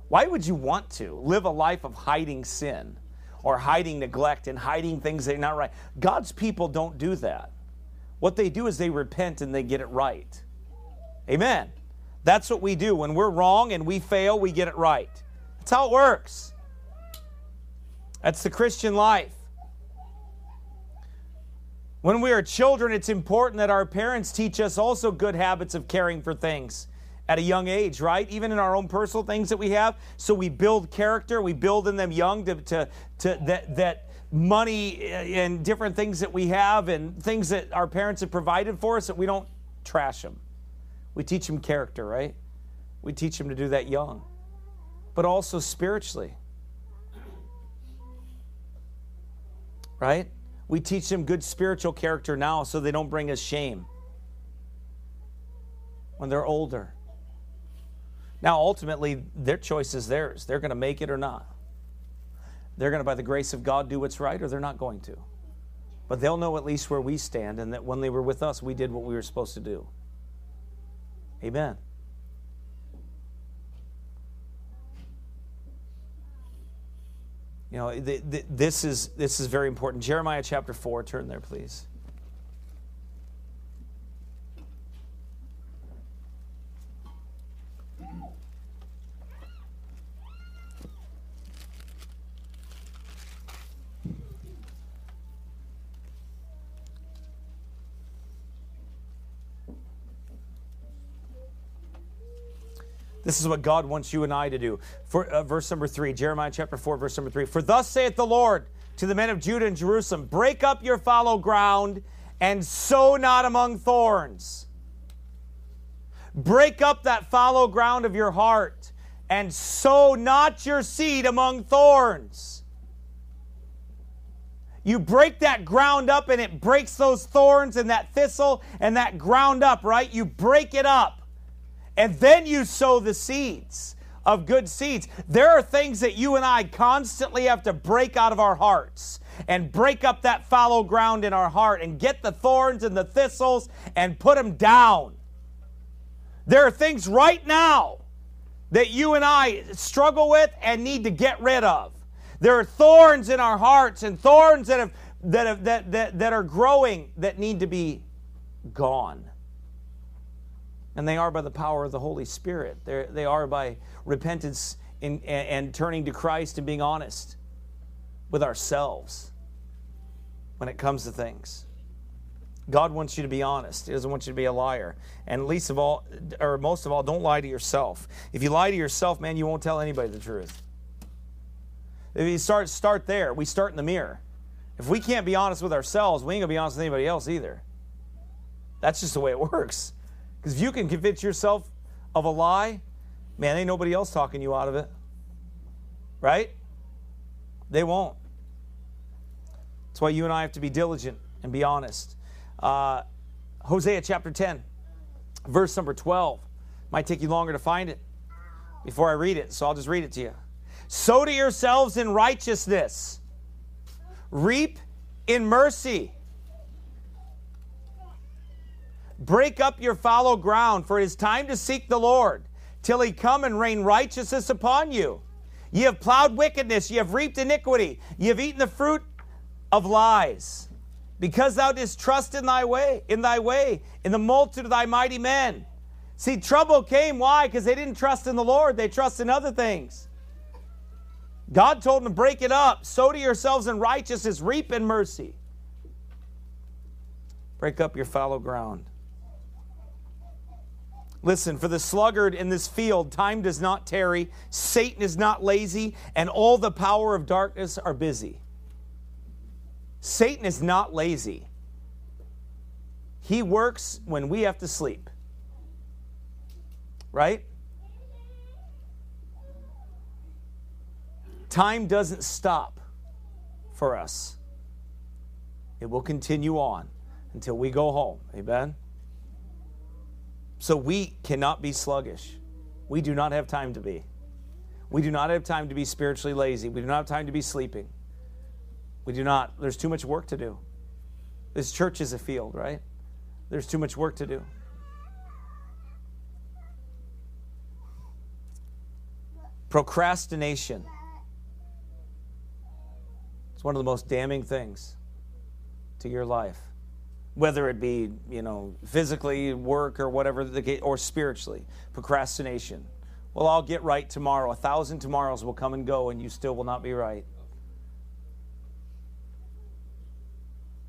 Why would you want to live a life of hiding sin or hiding neglect and hiding things that are not right? God's people don't do that. What they do is they repent and they get it right. Amen. That's what we do. When we're wrong and we fail, we get it right. That's how it works. That's the Christian life. When we are children, it's important that our parents teach us also good habits of caring for things at a young age, right? Even in our own personal things that we have. So we build character, we build in them young to, to, to that, that money uh, and different things that we have and things that our parents have provided for us that we don't trash them. We teach them character, right? We teach them to do that young, but also spiritually. Right? We teach them good spiritual character now so they don't bring us shame when they're older. Now, ultimately, their choice is theirs. They're going to make it or not. They're going to, by the grace of God, do what's right or they're not going to. But they'll know at least where we stand and that when they were with us, we did what we were supposed to do. Amen. You know, th- th- this is this is very important. Jeremiah chapter 4, turn there please. This is what God wants you and I to do. For uh, verse number 3, Jeremiah chapter 4 verse number 3. For thus saith the Lord to the men of Judah and Jerusalem, break up your fallow ground and sow not among thorns. Break up that fallow ground of your heart and sow not your seed among thorns. You break that ground up and it breaks those thorns and that thistle and that ground up, right? You break it up and then you sow the seeds of good seeds. There are things that you and I constantly have to break out of our hearts and break up that fallow ground in our heart and get the thorns and the thistles and put them down. There are things right now that you and I struggle with and need to get rid of. There are thorns in our hearts and thorns that have that have, that, that, that are growing that need to be gone and they are by the power of the Holy Spirit. They're, they are by repentance in, and, and turning to Christ and being honest with ourselves when it comes to things. God wants you to be honest. He doesn't want you to be a liar. And least of all, or most of all, don't lie to yourself. If you lie to yourself, man, you won't tell anybody the truth. If you start start there, we start in the mirror. If we can't be honest with ourselves, we ain't gonna be honest with anybody else either. That's just the way it <laughs> works. Because if you can convince yourself of a lie, man, ain't nobody else talking you out of it. Right? They won't. That's why you and I have to be diligent and be honest. Uh, Hosea chapter 10, verse number 12. Might take you longer to find it before I read it, so I'll just read it to you. Sow to yourselves in righteousness, reap in mercy. Break up your fallow ground, for it is time to seek the Lord, till he come and rain righteousness upon you. Ye have plowed wickedness, ye have reaped iniquity, ye have eaten the fruit of lies. Because thou didst trust in thy way, in thy way, in the multitude of thy mighty men. See, trouble came. Why? Because they didn't trust in the Lord, they trust in other things. God told them to break it up. Sow to yourselves in righteousness, reap in mercy. Break up your fallow ground. Listen, for the sluggard in this field, time does not tarry, Satan is not lazy, and all the power of darkness are busy. Satan is not lazy. He works when we have to sleep. Right? Time doesn't stop for us. It will continue on until we go home. Amen? So we cannot be sluggish. We do not have time to be. We do not have time to be spiritually lazy. We do not have time to be sleeping. We do not. There's too much work to do. This church is a field, right? There's too much work to do. Procrastination. It's one of the most damning things to your life whether it be you know physically work or whatever the or spiritually procrastination. Well i'll get right tomorrow. A thousand tomorrows will come and go and you still will not be right.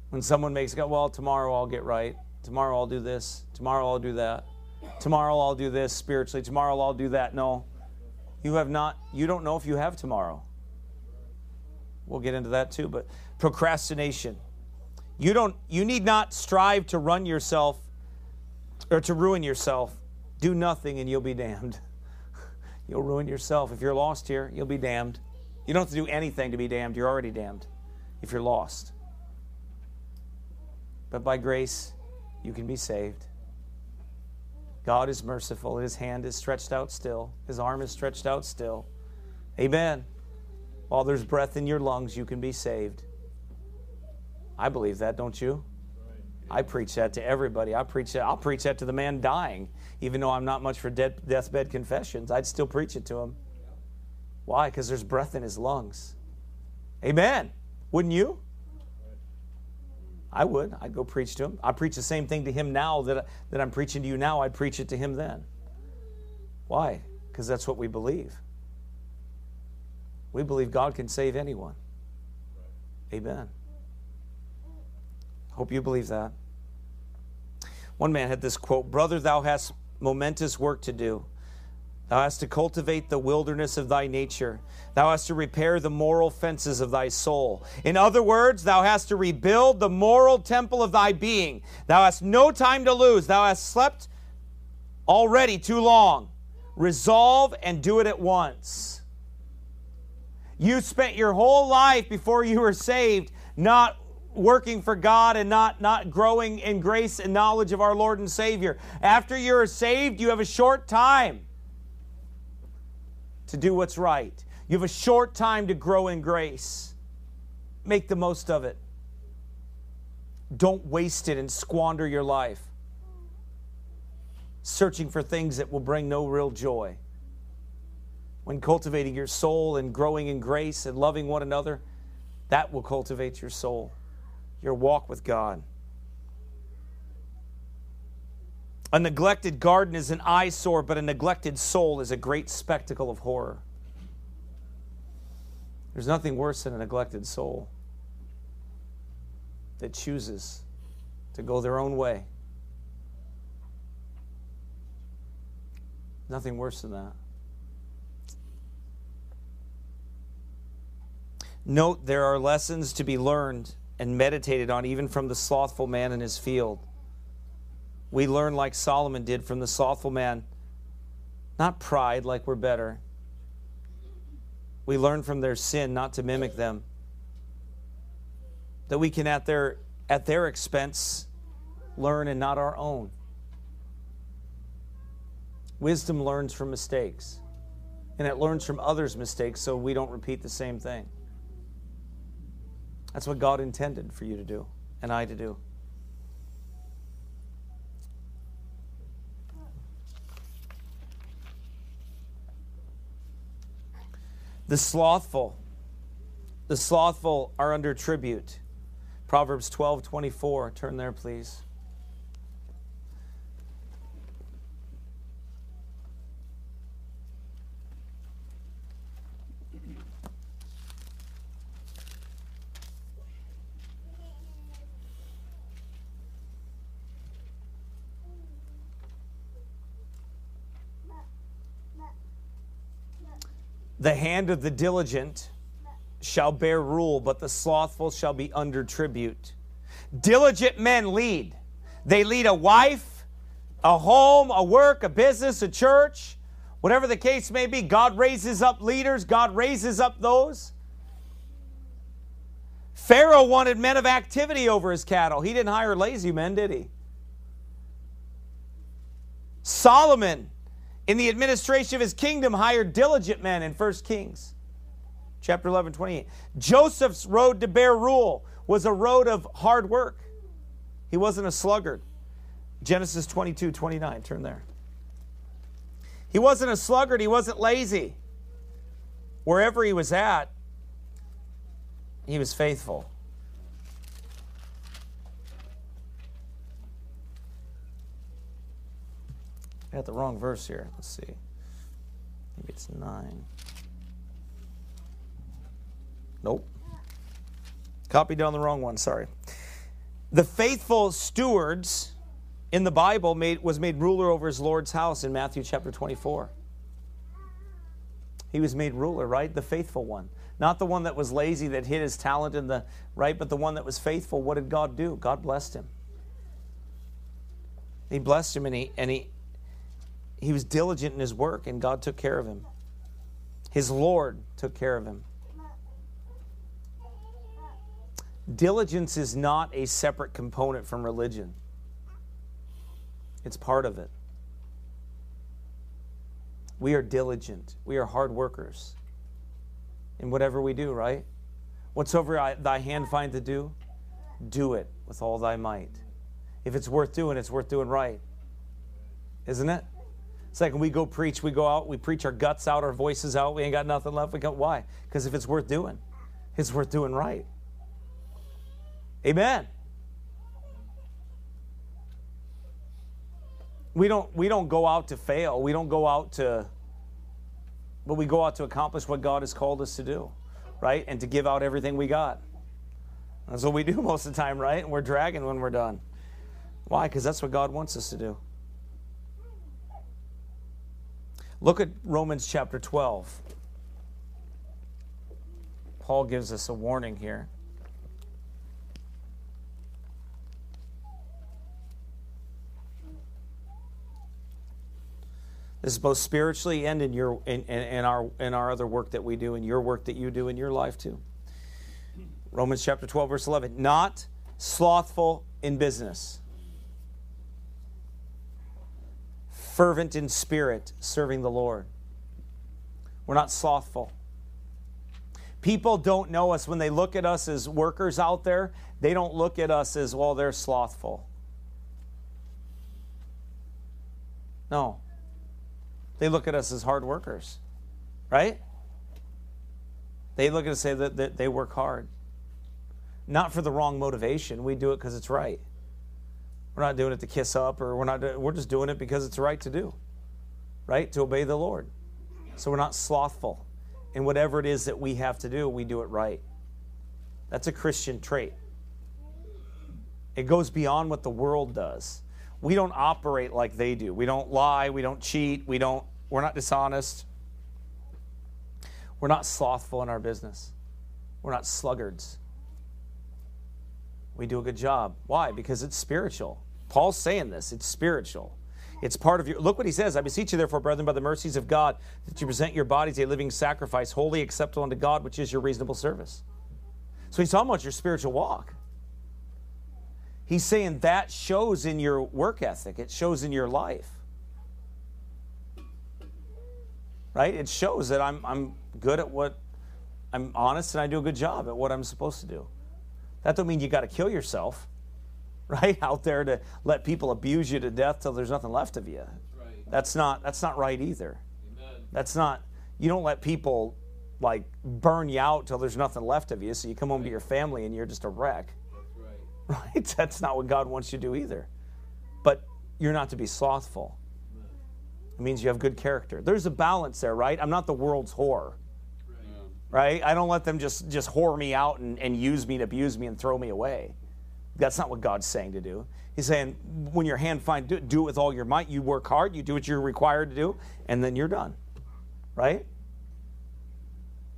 When someone makes go well tomorrow i'll get right. Tomorrow i'll do this. Tomorrow i'll do that. Tomorrow i'll do this spiritually. Tomorrow i'll do that. No. You have not you don't know if you have tomorrow. We'll get into that too but procrastination you don't you need not strive to run yourself or to ruin yourself. Do nothing and you'll be damned. <laughs> You'll ruin yourself. If you're lost here, you'll be damned. You don't have to do anything to be damned. You're already damned if you're lost. But by grace, you can be saved. God is merciful. His hand is stretched out still, His arm is stretched out still. Amen. While there's breath in your lungs, you can be saved. I believe that, don't you? I preach that to everybody. I preach that. I'll preach that to the man dying, even though I'm not much for dead, deathbed confessions. I'd still preach it to him. Why? Because there's breath in his lungs. Amen. Wouldn't you? I would. I'd go preach to him. I preach the same thing to him now that, that I'm preaching to you now. I'd preach it to him then. Why? Because that's what we believe. We believe God can save anyone. Amen. Hope you believe that. One man had this quote Brother, thou hast momentous work to do. Thou hast to cultivate the wilderness of thy nature. Thou hast to repair the moral fences of thy soul. In other words, thou hast to rebuild the moral temple of thy being. Thou hast no time to lose. Thou hast slept already too long. Resolve and do it at once. You spent your whole life before you were saved not working for God and not, not growing in grace and knowledge of our Lord and Savior. After you're saved, you have a short time to do what's right. You have a short time to grow in grace. Make the most of it. Don't waste it and squander your life searching for things that will bring no real joy. When cultivating your soul and growing in grace and loving one another, that will cultivate your soul, your walk with God. A neglected garden is an eyesore, but a neglected soul is a great spectacle of horror. There's nothing worse than a neglected soul that chooses to go their own way. Nothing worse than that. Note there are lessons to be learned and meditated on even from the slothful man in his field. We learn like Solomon did from the slothful man, not pride like we're better. We learn from their sin not to mimic them. That we can at their at their expense learn and not our own. Wisdom learns from mistakes. And it learns from others' mistakes so we don't repeat the same thing. That's what God intended for you to do and I to do. The slothful, the slothful are under tribute. Proverbs 12 24. Turn there, please. The hand of the diligent shall bear rule, but the slothful shall be under tribute. Diligent men lead. They lead a wife, a home, a work, a business, a church, whatever the case may be. God raises up leaders, God raises up those. Pharaoh wanted men of activity over his cattle. He didn't hire lazy men, did he? Solomon in the administration of his kingdom hired diligent men in 1 Kings chapter 11 28 joseph's road to bear rule was a road of hard work. He wasn't a sluggard. Genesis 22 29 turn there. He wasn't a sluggard. He wasn't lazy. Wherever he was at he was faithful got the wrong verse here. Let's see. Maybe it's 9. Nope. Copied down the wrong one, sorry. The faithful stewards in the Bible made, was made ruler over his Lord's house in Matthew chapter 24. He was made ruler, right? The faithful one. Not the one that was lazy, that hid his talent in the right, but the one that was faithful. What did God do? God blessed him. He blessed him and he and he he was diligent in his work and God took care of him. His Lord took care of him. Diligence is not a separate component from religion, it's part of it. We are diligent, we are hard workers in whatever we do, right? Whatsoever thy hand find to do, do it with all thy might. If it's worth doing, it's worth doing right. Isn't it? When we go preach, we go out, we preach our guts out, our voices out, we ain't got nothing left. We go, why? Because if it's worth doing, it's worth doing right. Amen. We don't we don't go out to fail. We don't go out to but we go out to accomplish what God has called us to do, right? And to give out everything we got. That's what we do <laughs> most of the time, right? And we're dragging when we're done. Why? Because that's what God wants us to do. Look at Romans chapter 12. Paul gives us a warning here. This is both spiritually and in your in, in, in, our in our other work that we do, and your work that you do in your life too. Romans chapter 12, verse 11. Not slothful in business, fervent in spirit, serving the Lord. We're not slothful. People don't know us when they look at us as workers out there, they don't look at us as, well, they're slothful. No. They look at us as hard workers, right? They look at us and say that, they work hard. Not for the wrong motivation. We do it because it's right. We're not doing it to kiss up, or we're not. We're just doing it because it's right to do, right? To obey the Lord. So we're not slothful in whatever it is that we have to do. We do it right. That's a Christian trait. It goes beyond what the world does we don't operate like they do. We don't lie, we don't cheat, we don't we're not dishonest. We're not slothful in our business. We're not sluggards. We do a good job. Why? Because it's spiritual. Paul's saying this, it's spiritual. It's part of your look what he says. I beseech you, therefore, brethren, by the mercies of God, that you present your bodies a living sacrifice, holy, acceptable unto God, which is your reasonable service. So he's talking about your spiritual walk. He's saying that shows in your work ethic, it shows in your life. Right? It shows that I'm, I'm good at what I'm honest and I do a good job at what I'm supposed to do. That don't mean you got to kill yourself, <laughs> right? Out there to let people abuse you to death till there's nothing left of you. That's, right. that's not that's not right either. Amen. That's not you don't let people like burn you out till there's nothing left of you so you come home right. to your family and you're just a wreck. <laughs> right? That's not what God wants you to do either. But you're not to be slothful. It means you have good character. There's a balance there, right? I'm not the world's whore. Right? I don't let them just just whore me out and, and use me and abuse me and throw me away. That's not what God's saying to do. He's saying when your hand find do, do it with all your might. You work hard, you do what you're required to do, and then you're done. Right?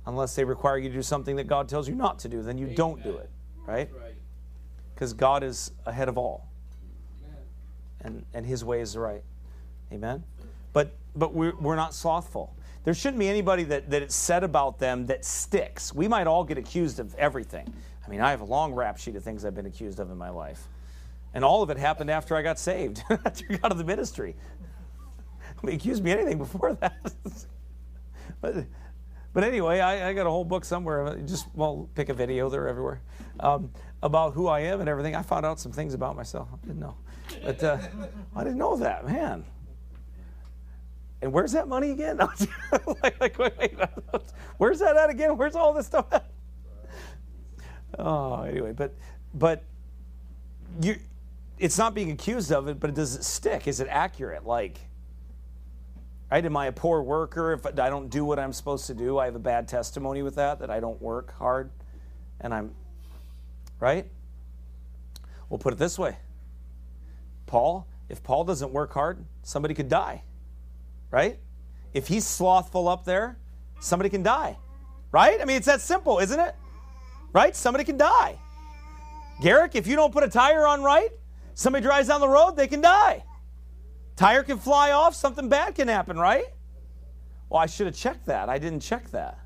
Unless they require you to do something that God tells you not to do, then you Amen. don't do it. Right? right because God is ahead of all. And, and his way is right. Amen? But, but we're, we're not slothful. There shouldn't be anybody that, that it's said about them that sticks. We might all get accused of everything. I mean, I have a long rap sheet of things I've been accused of in my life. And all of it happened after I got saved, <laughs> after I got out of the ministry. They accused me anything before that. <laughs> but, but anyway, I, I, got a whole book somewhere. Just, well, pick a video, they're everywhere. Um, about who I am and everything. I found out some things about myself. I didn't know. But uh, I didn't know that, man. And where's that money again? <laughs> like, wait, wait, where's that at again? Where's all this stuff at? Oh, anyway, but but you, it's not being accused of it, but does it stick? Is it accurate? Like, right? Am I a poor worker if I don't do what I'm supposed to do? I have a bad testimony with that, that I don't work hard, and I'm right? We'll put it this way Paul, if Paul doesn't work hard, somebody could die, right? If he's slothful up there, somebody can die, right? I mean, it's that simple, isn't it? Right? Somebody can die. Garrick, if you don't put a tire on right, somebody drives down the road, they can die. Tire can fly off, something bad can happen, right? Well, I should have checked that. I didn't check that.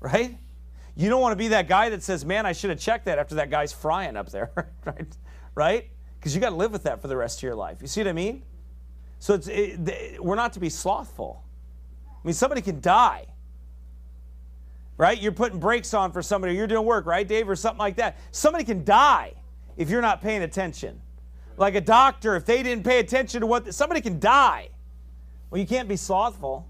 Right? You don't want to be that guy that says, man, I should have checked that after that guy's frying up there. <laughs> right? Right? Because you got to live with that for the rest of your life. You see what I mean? So it's, it, we're not to be slothful. I mean, somebody can die. Right? You're putting brakes on for somebody, you're doing work, right, Dave, or something like that. Somebody can die if you're not paying attention. Like a doctor, if they didn't pay attention to what somebody can die. Well, you can't be slothful.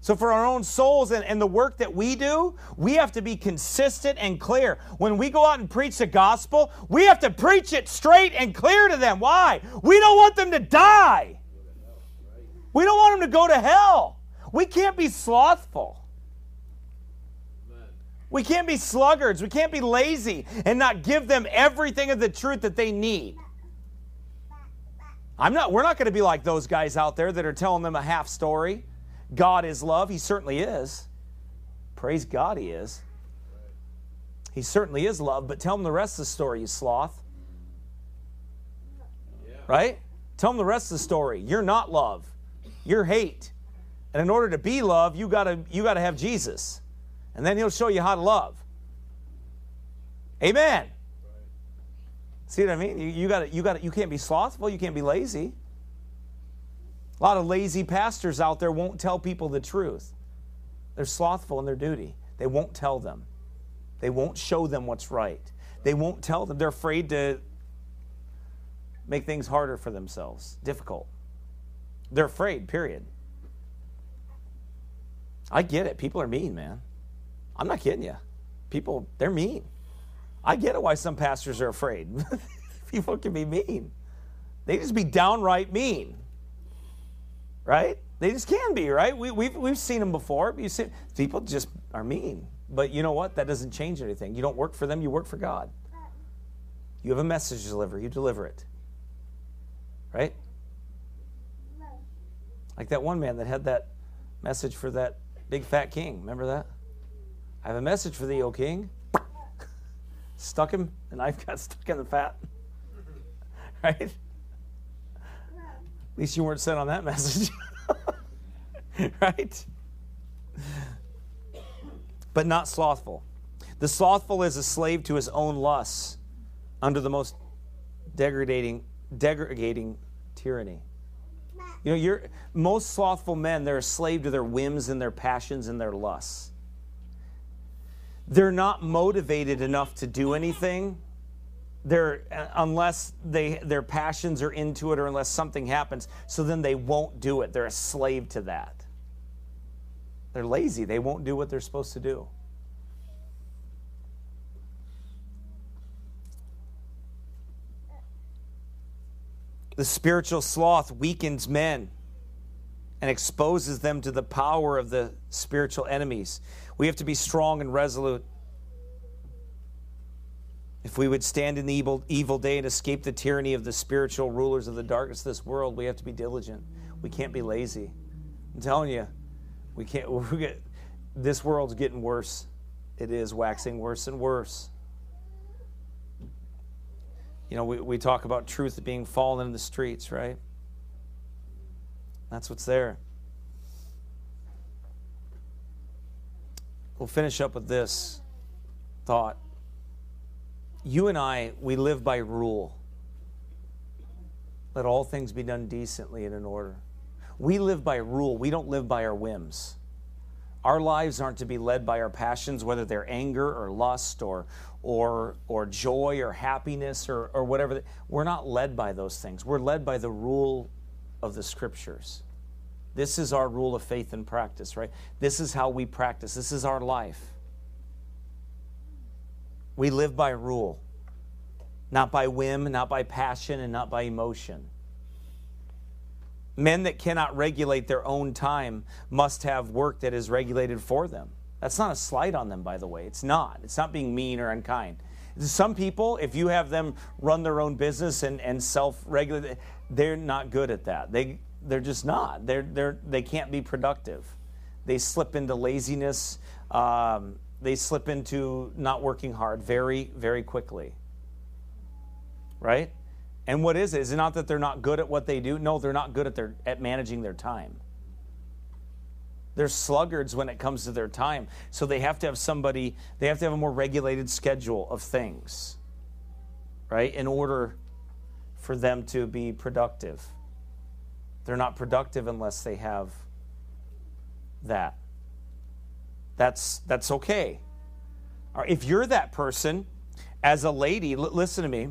So, for our own souls and, and, the work that we do, we have to be consistent and clear. When we go out and preach the gospel, we have to preach it straight and clear to them. Why? We don't want them to die. We don't want them to go to hell. We can't be slothful. We can't be sluggards. We can't be lazy and not give them everything of the truth that they need. I'm not, we're not going to be like those guys out there that are telling them a half story. God is love. He certainly is. Praise God, He is. He certainly is love, but tell them the rest of the story, you sloth. Right? Tell them the rest of the story. You're not love. You're hate. And in order to be love, you gotta you gotta have Jesus. And then he'll show you how to love. Amen. See what I mean? You, you gotta you gotta you can't be slothful, you can't be lazy. A lot of lazy pastors out there won't tell people the truth. They're slothful in their duty. They won't tell them. They won't show them what's right. They won't tell them. They're afraid to make things harder for themselves, difficult. They're afraid, period. I get it. People are mean, man. I'm not kidding you. People, they're mean. I get it why some pastors are afraid. <laughs> People can be mean. They just be downright mean right? They just can be, right? We, we've, we've seen them before. You see, people just are mean. But you know what? That doesn't change anything. You don't work for them, you work for God. You have a message to deliver, you deliver it. Right? Like that one man that had that message for that big fat king. Remember that? I have a message for thee, O king. Stuck him, and I've got stuck in the fat. <laughs> right? At least you weren't sent on that <laughs> message. <laughs> right? But not slothful. The slothful is a slave to his own lusts under the most degrading, degrading tyranny. You know, you're, most slothful men, they're a slave to their whims and their passions and their lusts. They're not motivated enough to do anything. They're uh, unless they their passions are into it or unless something happens so then they won't do it. They're a slave to that. They're lazy. They won't do what they're supposed to do. The spiritual sloth weakens men and exposes them to the power of the spiritual enemies we have to be strong and resolute if we would stand in the evil, evil day and escape the tyranny of the spiritual rulers of the darkness of this world, we have to be diligent. We can't be lazy. I'm telling you, we can't. <laughs> We get, this world's getting worse. It is waxing worse and worse. You know, we, we talk about truth being fallen in the streets, right? That's what's there. We'll finish up with this thought you and I, we live by rule. Let all things be done decently and in order. We live by rule. We don't live by our whims. Our lives aren't to be led by our passions, whether they're anger or lust or, or, or joy or happiness or, or whatever. We're not led by those things. We're led by the rule of the scriptures. This is our rule of faith and practice, right? This is how we practice. This is our life. We live by rule, not by whim, not by passion, and not by emotion. Men that cannot regulate their own time must have work that is regulated for them. That's not a slight on them, by the way. It's not. It's not being mean or unkind. Some people, if you have them run their own business and, and self regulate, they're not good at that. They, they're just not. They're, they're, they can't be productive. They slip into laziness. Um, they slip into not working hard very, very quickly. Right? And what is it? Is it not that they're not good at what they do? No, they're not good at their at managing their time. They're sluggards when it comes to their time. So they have to have somebody, they have to have a more regulated schedule of things, right? In order for them to be productive. They're not productive unless they have that. That's, that's okay. If you're that person as a lady, l- listen to me.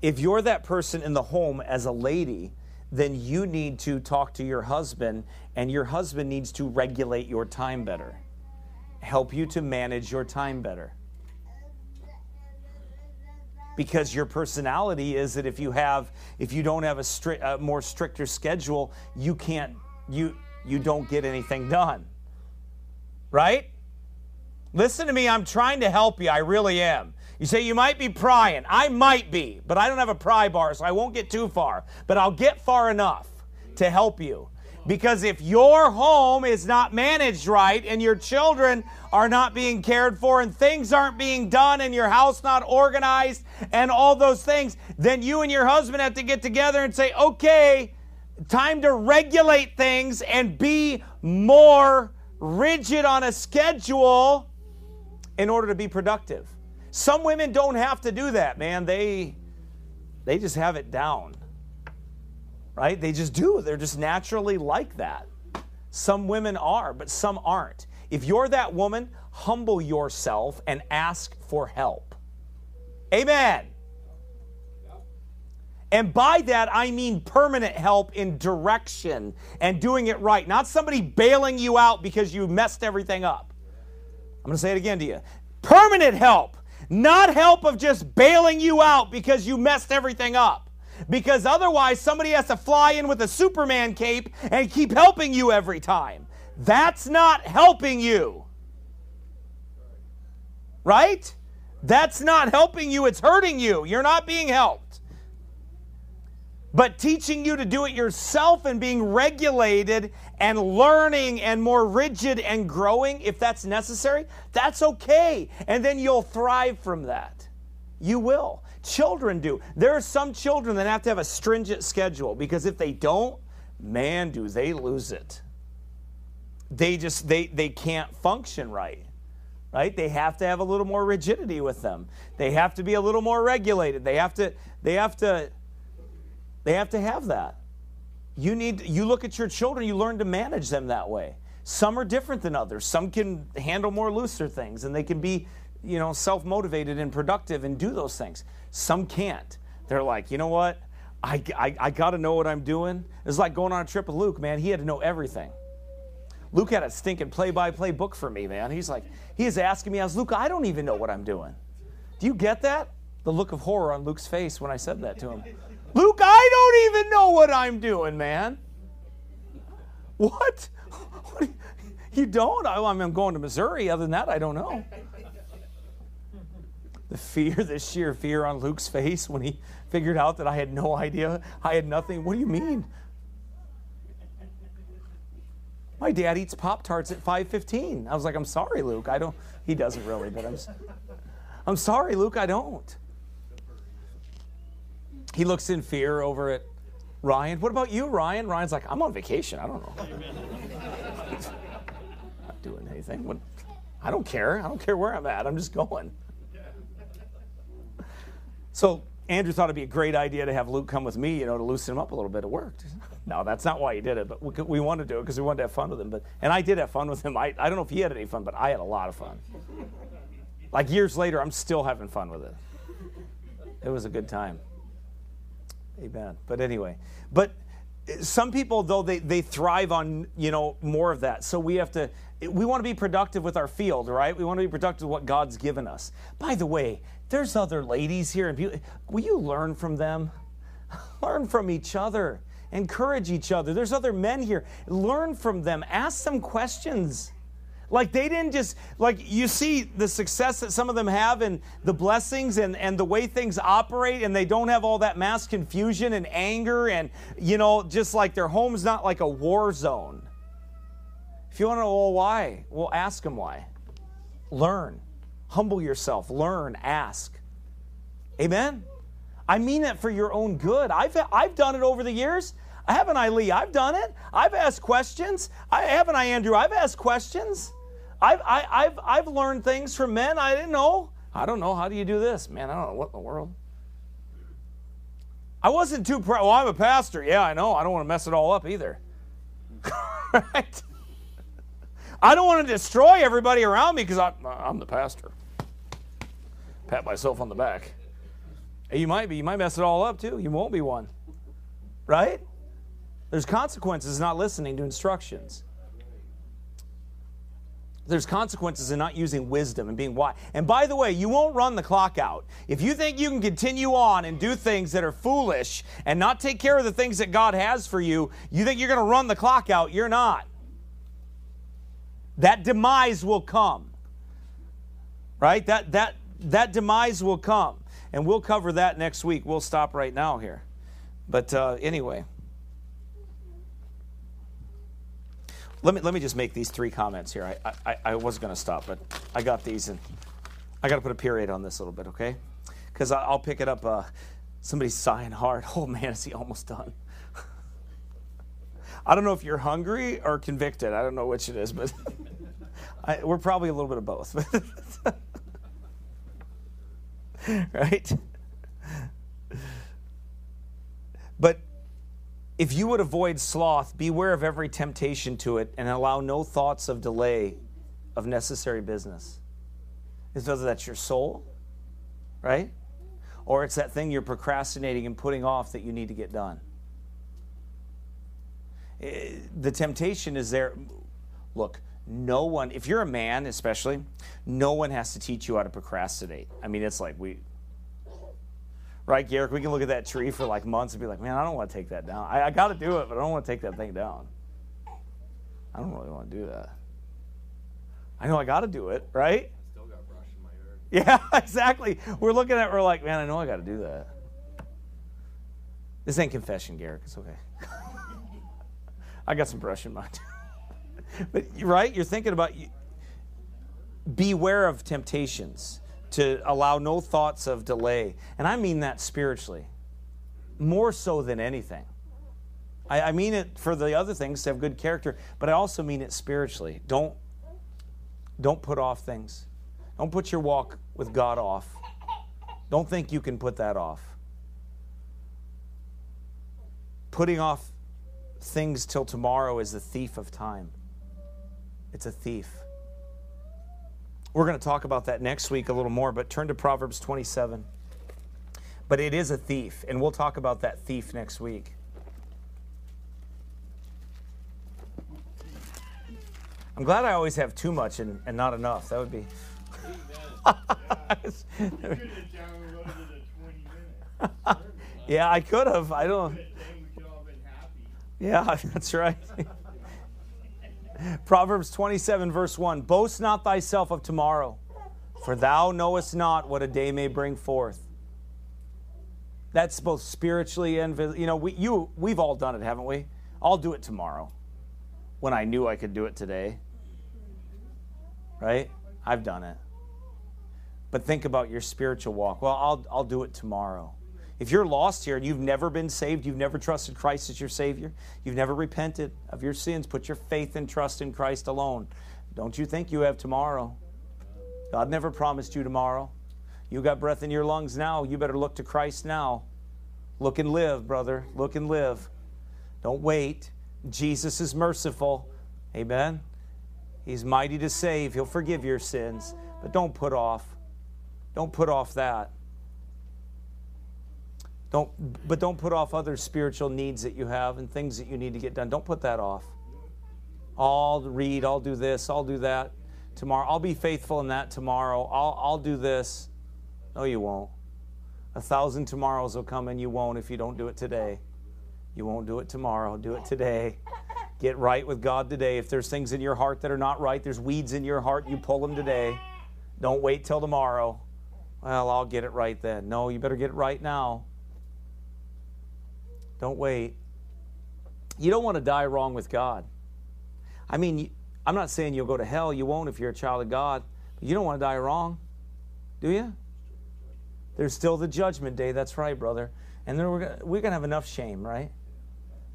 If you're that person in the home as a lady, then you need to talk to your husband, and your husband needs to regulate your time better, help you to manage your time better. Because your personality is that if you have, if you don't have a, strict, a more stricter schedule, you can't, you you don't get anything done. Right? Listen to me, I'm trying to help you. I really am. You say you might be prying. I might be, but I don't have a pry bar, so I won't get too far. But I'll get far enough to help you. Because if your home is not managed right and your children are not being cared for and things aren't being done and your house not organized and all those things, then you and your husband have to get together and say, okay, time to regulate things and be more rigid on a schedule in order to be productive. Some women don't have to do that, man. They they just have it down. Right? They just do. They're just naturally like that. Some women are, but some aren't. If you're that woman, humble yourself and ask for help. Amen. And by that, I mean permanent help in direction and doing it right, not somebody bailing you out because you messed everything up. I'm going to say it again to you permanent help, not help of just bailing you out because you messed everything up. Because otherwise, somebody has to fly in with a Superman cape and keep helping you every time. That's not helping you. Right? That's not helping you, it's hurting you. You're not being helped. But teaching you to do it yourself and being regulated and learning and more rigid and growing, if that's necessary, that's okay. And then you'll thrive from that. You will. Children do. There are some children that have to have a stringent schedule because if they don't, man, do they lose it. They just they they can't function right. Right? They have to have a little more rigidity with them. They have to be a little more regulated. They have to they have to they have to have that. You need you look at your children, you learn to manage them that way. Some are different than others. Some can handle more looser things and they can be, you know, self-motivated and productive and do those things. Some can't. They're like, you know what? I, I, I got to know what I'm doing. It's like going on a trip with Luke, man. He had to know everything. Luke had a stinking play by play book for me, man. He's like, he is asking me, I was, Luke, I don't even know what I'm doing. Do you get that? The look of horror on Luke's face when I said that to him. <laughs> Luke, I don't even know what I'm doing, man. What? <laughs> what you don't? Oh, I, I'm going to Missouri. Other than that, I don't know. The fear, the sheer fear on Luke's face when he figured out that I had no idea. I had nothing. What do you mean? My dad eats Pop Tarts at 5:15. I was like, I'm sorry, Luke. I don't. He doesn't really, but I'm. I'm sorry, Luke. I don't. He looks in fear over at Ryan. What about you, Ryan? Ryan's like, I'm on vacation. I don't know. <laughs> Not doing anything. What? I don't care. I don't care where I'm at. I'm just going. So Andrew thought it'd be a great idea to have Luke come with me, you know, to loosen him up a little bit. It worked. <laughs> No, that's not why he did it, but we, we wanted to do it because we wanted to have fun with him. But and I did have fun with him. I, I don't know if he had any fun, but I had a lot of fun. <laughs> Like years later, I'm still having fun with it. It was a good time. Amen. But anyway, but some people though they, they thrive on you know more of that. So we have to we want to be productive with our field right? We want to be productive with what god's given us. By the way there's other ladies here and will you learn from them? <laughs> Learn from each other. Encourage each other. There's other men here. Learn from them. Ask them questions like they didn't just, like you see the success that some of them have and the blessings and, and the way things operate, and they don't have all that mass confusion and anger, and, you know, just like their home's not like a war zone. If you want to know well, why, well, ask them why. Learn. Humble yourself. Learn. Ask. Amen? I mean that for your own good. I've, I've done it over the years. Haven't I, Lee? I've done it. I've asked questions. I haven't I, Andrew? I've asked questions. I've, I, I've, I've learned things from men I didn't know. I don't know. How do you do this? Man, I don't know what in the world. I wasn't too proud. Well, I'm a pastor. Yeah, I know. I don't want to mess it all up either. <laughs> right? I don't want to destroy everybody around me because uh, I'm the pastor. Pat myself on the back. You might be. You might mess it all up too. You won't be one. Right? There's consequences not listening to instructions. There's consequences in not using wisdom and being wise. And by the way, you won't run the clock out. If you think you can continue on and do things that are foolish and not take care of the things that God has for you, you think you're going to run the clock out. You're not. That demise will come. Right? That that that demise will come. And we'll cover that next week. We'll stop right now here. But uh, anyway. Let me, let me just make these three comments here. I, I, I was going to stop, but I got these and I got to put a period on this a little bit, okay? Because I'll pick it up. Uh, somebody's sighing hard. <laughs> Oh man, is he almost done? <laughs> I don't know if you're hungry or convicted. I don't know which it is, but <laughs> I, we're probably a little bit of both. right? But if you would avoid sloth, beware of every temptation to it and allow no thoughts of delay of necessary business. It's whether that's your soul, right? Or it's that thing you're procrastinating and putting off that you need to get done. Eh, the temptation is there. Look, no one, if you're a man especially, no one has to teach you how to procrastinate. I mean, it's like we, right, Garrick? We can look at that tree for like months and be like, man, I don't want to take that down. I, I got to do it, but I don't want to take that thing down. I don't really want to do that. I know I got to do it, right? Still got brush in my yard. <laughs> Yeah, exactly. We're looking at, we're like, man, I know I got to do that. This ain't confession, Garrick. It's okay. <laughs> I got some brush in mine. <laughs> but right, you're thinking about beware of temptations to allow no thoughts of delay. And I mean that spiritually, more so than anything. I, I mean it for the other things to have good character, but I also mean it spiritually. Don't don't put off things. Don't put your walk with God off. Don't think you can put that off. Putting off things till tomorrow is the thief of time. It's a thief. We're going to talk about that next week a little more, but turn to Proverbs 27. But it is a thief, and we'll talk about that thief next week. I'm glad I always have too much and, and not enough. That would be. <laughs> yeah, I could have. I don't. Yeah, <laughs> that's right. <laughs> <laughs> Proverbs 27, verse 1 Boast not thyself of tomorrow, for thou knowest not what a day may bring forth. That's both spiritually and you know we you we've all done it, haven't we? I'll do it tomorrow. When I knew I could do it today. Right? I've done it. But think about your spiritual walk. Well, I'll I'll do it tomorrow. If you're lost here and you've never been saved, you've never trusted Christ as your Savior, you've never repented of your sins, put your faith and trust in Christ alone, don't you think you have tomorrow? God never promised you tomorrow. You got breath in your lungs now. You better look to Christ now. Look and live, brother. Look and live. Don't wait. Jesus is merciful. Amen. He's mighty to save. He'll forgive your sins. But don't put off. Don't put off that. Don't, but don't put off other spiritual needs that you have and things that you need to get done. Don't put that off. I'll read, I'll do this, I'll do that tomorrow. I'll be faithful in that tomorrow. I'll, I'll do this. No, you won't. A thousand tomorrows will come and you won't if you don't do it today. You won't do it tomorrow. Do it today. Get right with God today. If there's things in your heart that are not right, there's weeds in your heart, you pull them today. Don't wait till tomorrow. Well, I'll get it right then. No, you better get it right now. Don't wait. You don't want to die wrong with God. I mean, I'm not saying you'll go to hell. You won't if you're a child of God. But you don't want to die wrong, do you? There's still the judgment day. That's right, brother. And then we're gonna, we're to have enough shame, right?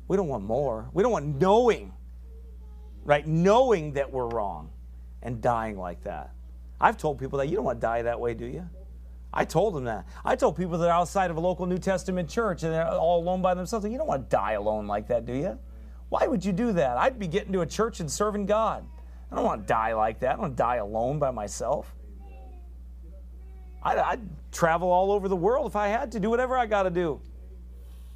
We don't want more. We don't want knowing, right? Knowing that we're wrong and dying like that. I've told people that you don't want to die that way, do you? I told them that. I told people that outside of a local New Testament church and they're all alone by themselves. You don't want to die alone like that, do you? Why would you do that? I'd be getting to a church and serving God. I don't want to die like that. I don't want to die alone by myself. I'd, I'd travel all over the world if I had to do whatever I got to do.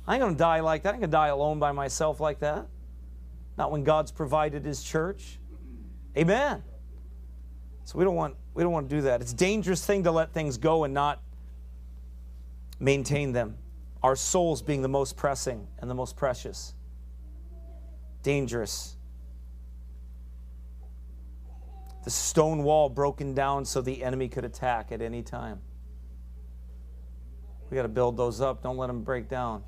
I ain't going to die like that. I ain't going to die alone by myself like that. Not when God's provided His church. Amen. So we don't want we don't want to do that. It's a dangerous thing to let things go and not maintain them. Our souls being the most pressing and the most precious. Dangerous. The stone wall broken down so the enemy could attack at any time. We got to build those up. Don't let them break down.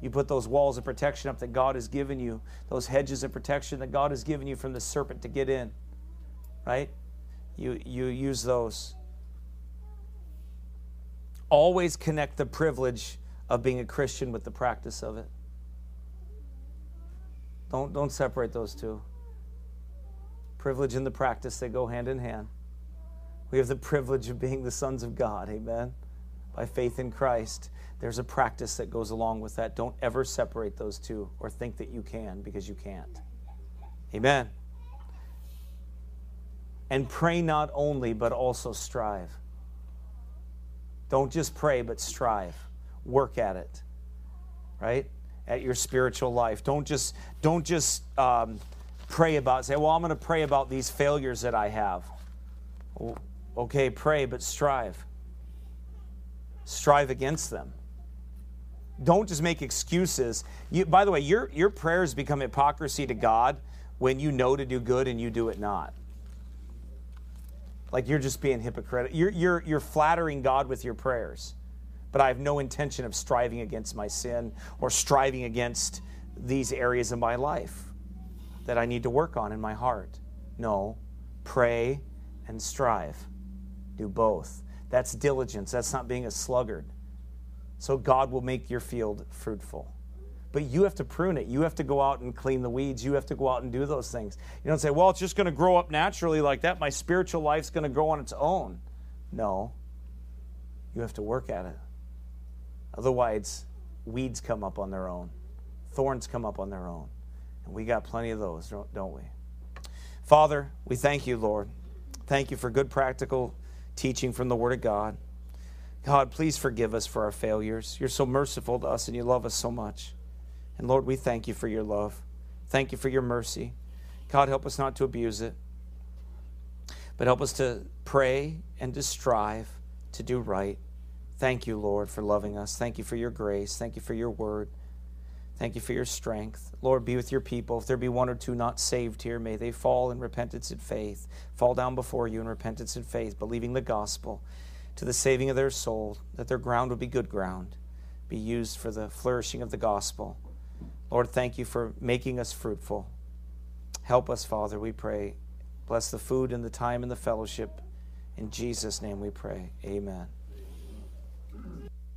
You put those walls of protection up that God has given you, those hedges of protection that God has given you from the serpent to get in, right? You, you use those. Always connect the privilege of being a Christian with the practice of it. Don't, don't separate those two. Privilege and the practice, they go hand in hand. We have the privilege of being the sons of God, amen? By faith in Christ. There's a practice that goes along with that. Don't ever separate those two or think that you can because you can't. Amen. And pray not only, but also strive. Don't just pray, but strive. Work at it, right? At your spiritual life. Don't just don't just um, pray about. Say, well, I'm going to pray about these failures that I have. Okay, pray, but strive. Strive against them. Don't just make excuses. You, by the way, your your prayers become hypocrisy to God when you know to do good and you do it not. Like you're just being hypocritical. You're, you're, you're flattering God with your prayers. But I have no intention of striving against my sin or striving against these areas of my life that I need to work on in my heart. No, pray and strive. Do both. That's diligence. That's not being a sluggard. So God will make your field fruitful. But you have to prune it. You have to go out and clean the weeds. You have to go out and do those things. You don't say, well, it's just going to grow up naturally like that. My spiritual life's going to grow on its own. No. You have to work at it. Otherwise, weeds come up on their own, thorns come up on their own. And we got plenty of those, don't we? Father, we thank you, Lord. Thank you for good practical teaching from the Word of God. God, please forgive us for our failures. You're so merciful to us and you love us so much. And Lord, we thank you for your love. Thank you for your mercy. God, help us not to abuse it, but help us to pray and to strive to do right. Thank you, Lord, for loving us. Thank you for your grace. Thank you for your word. Thank you for your strength. Lord, be with your people. If there be one or two not saved here, may they fall in repentance and faith, fall down before you in repentance and faith, believing the gospel to the saving of their soul, that their ground would be good ground, be used for the flourishing of the gospel. Lord, thank you for making us fruitful. Help us, Father, we pray. Bless the food and the time and the fellowship. In Jesus' name we pray. Amen.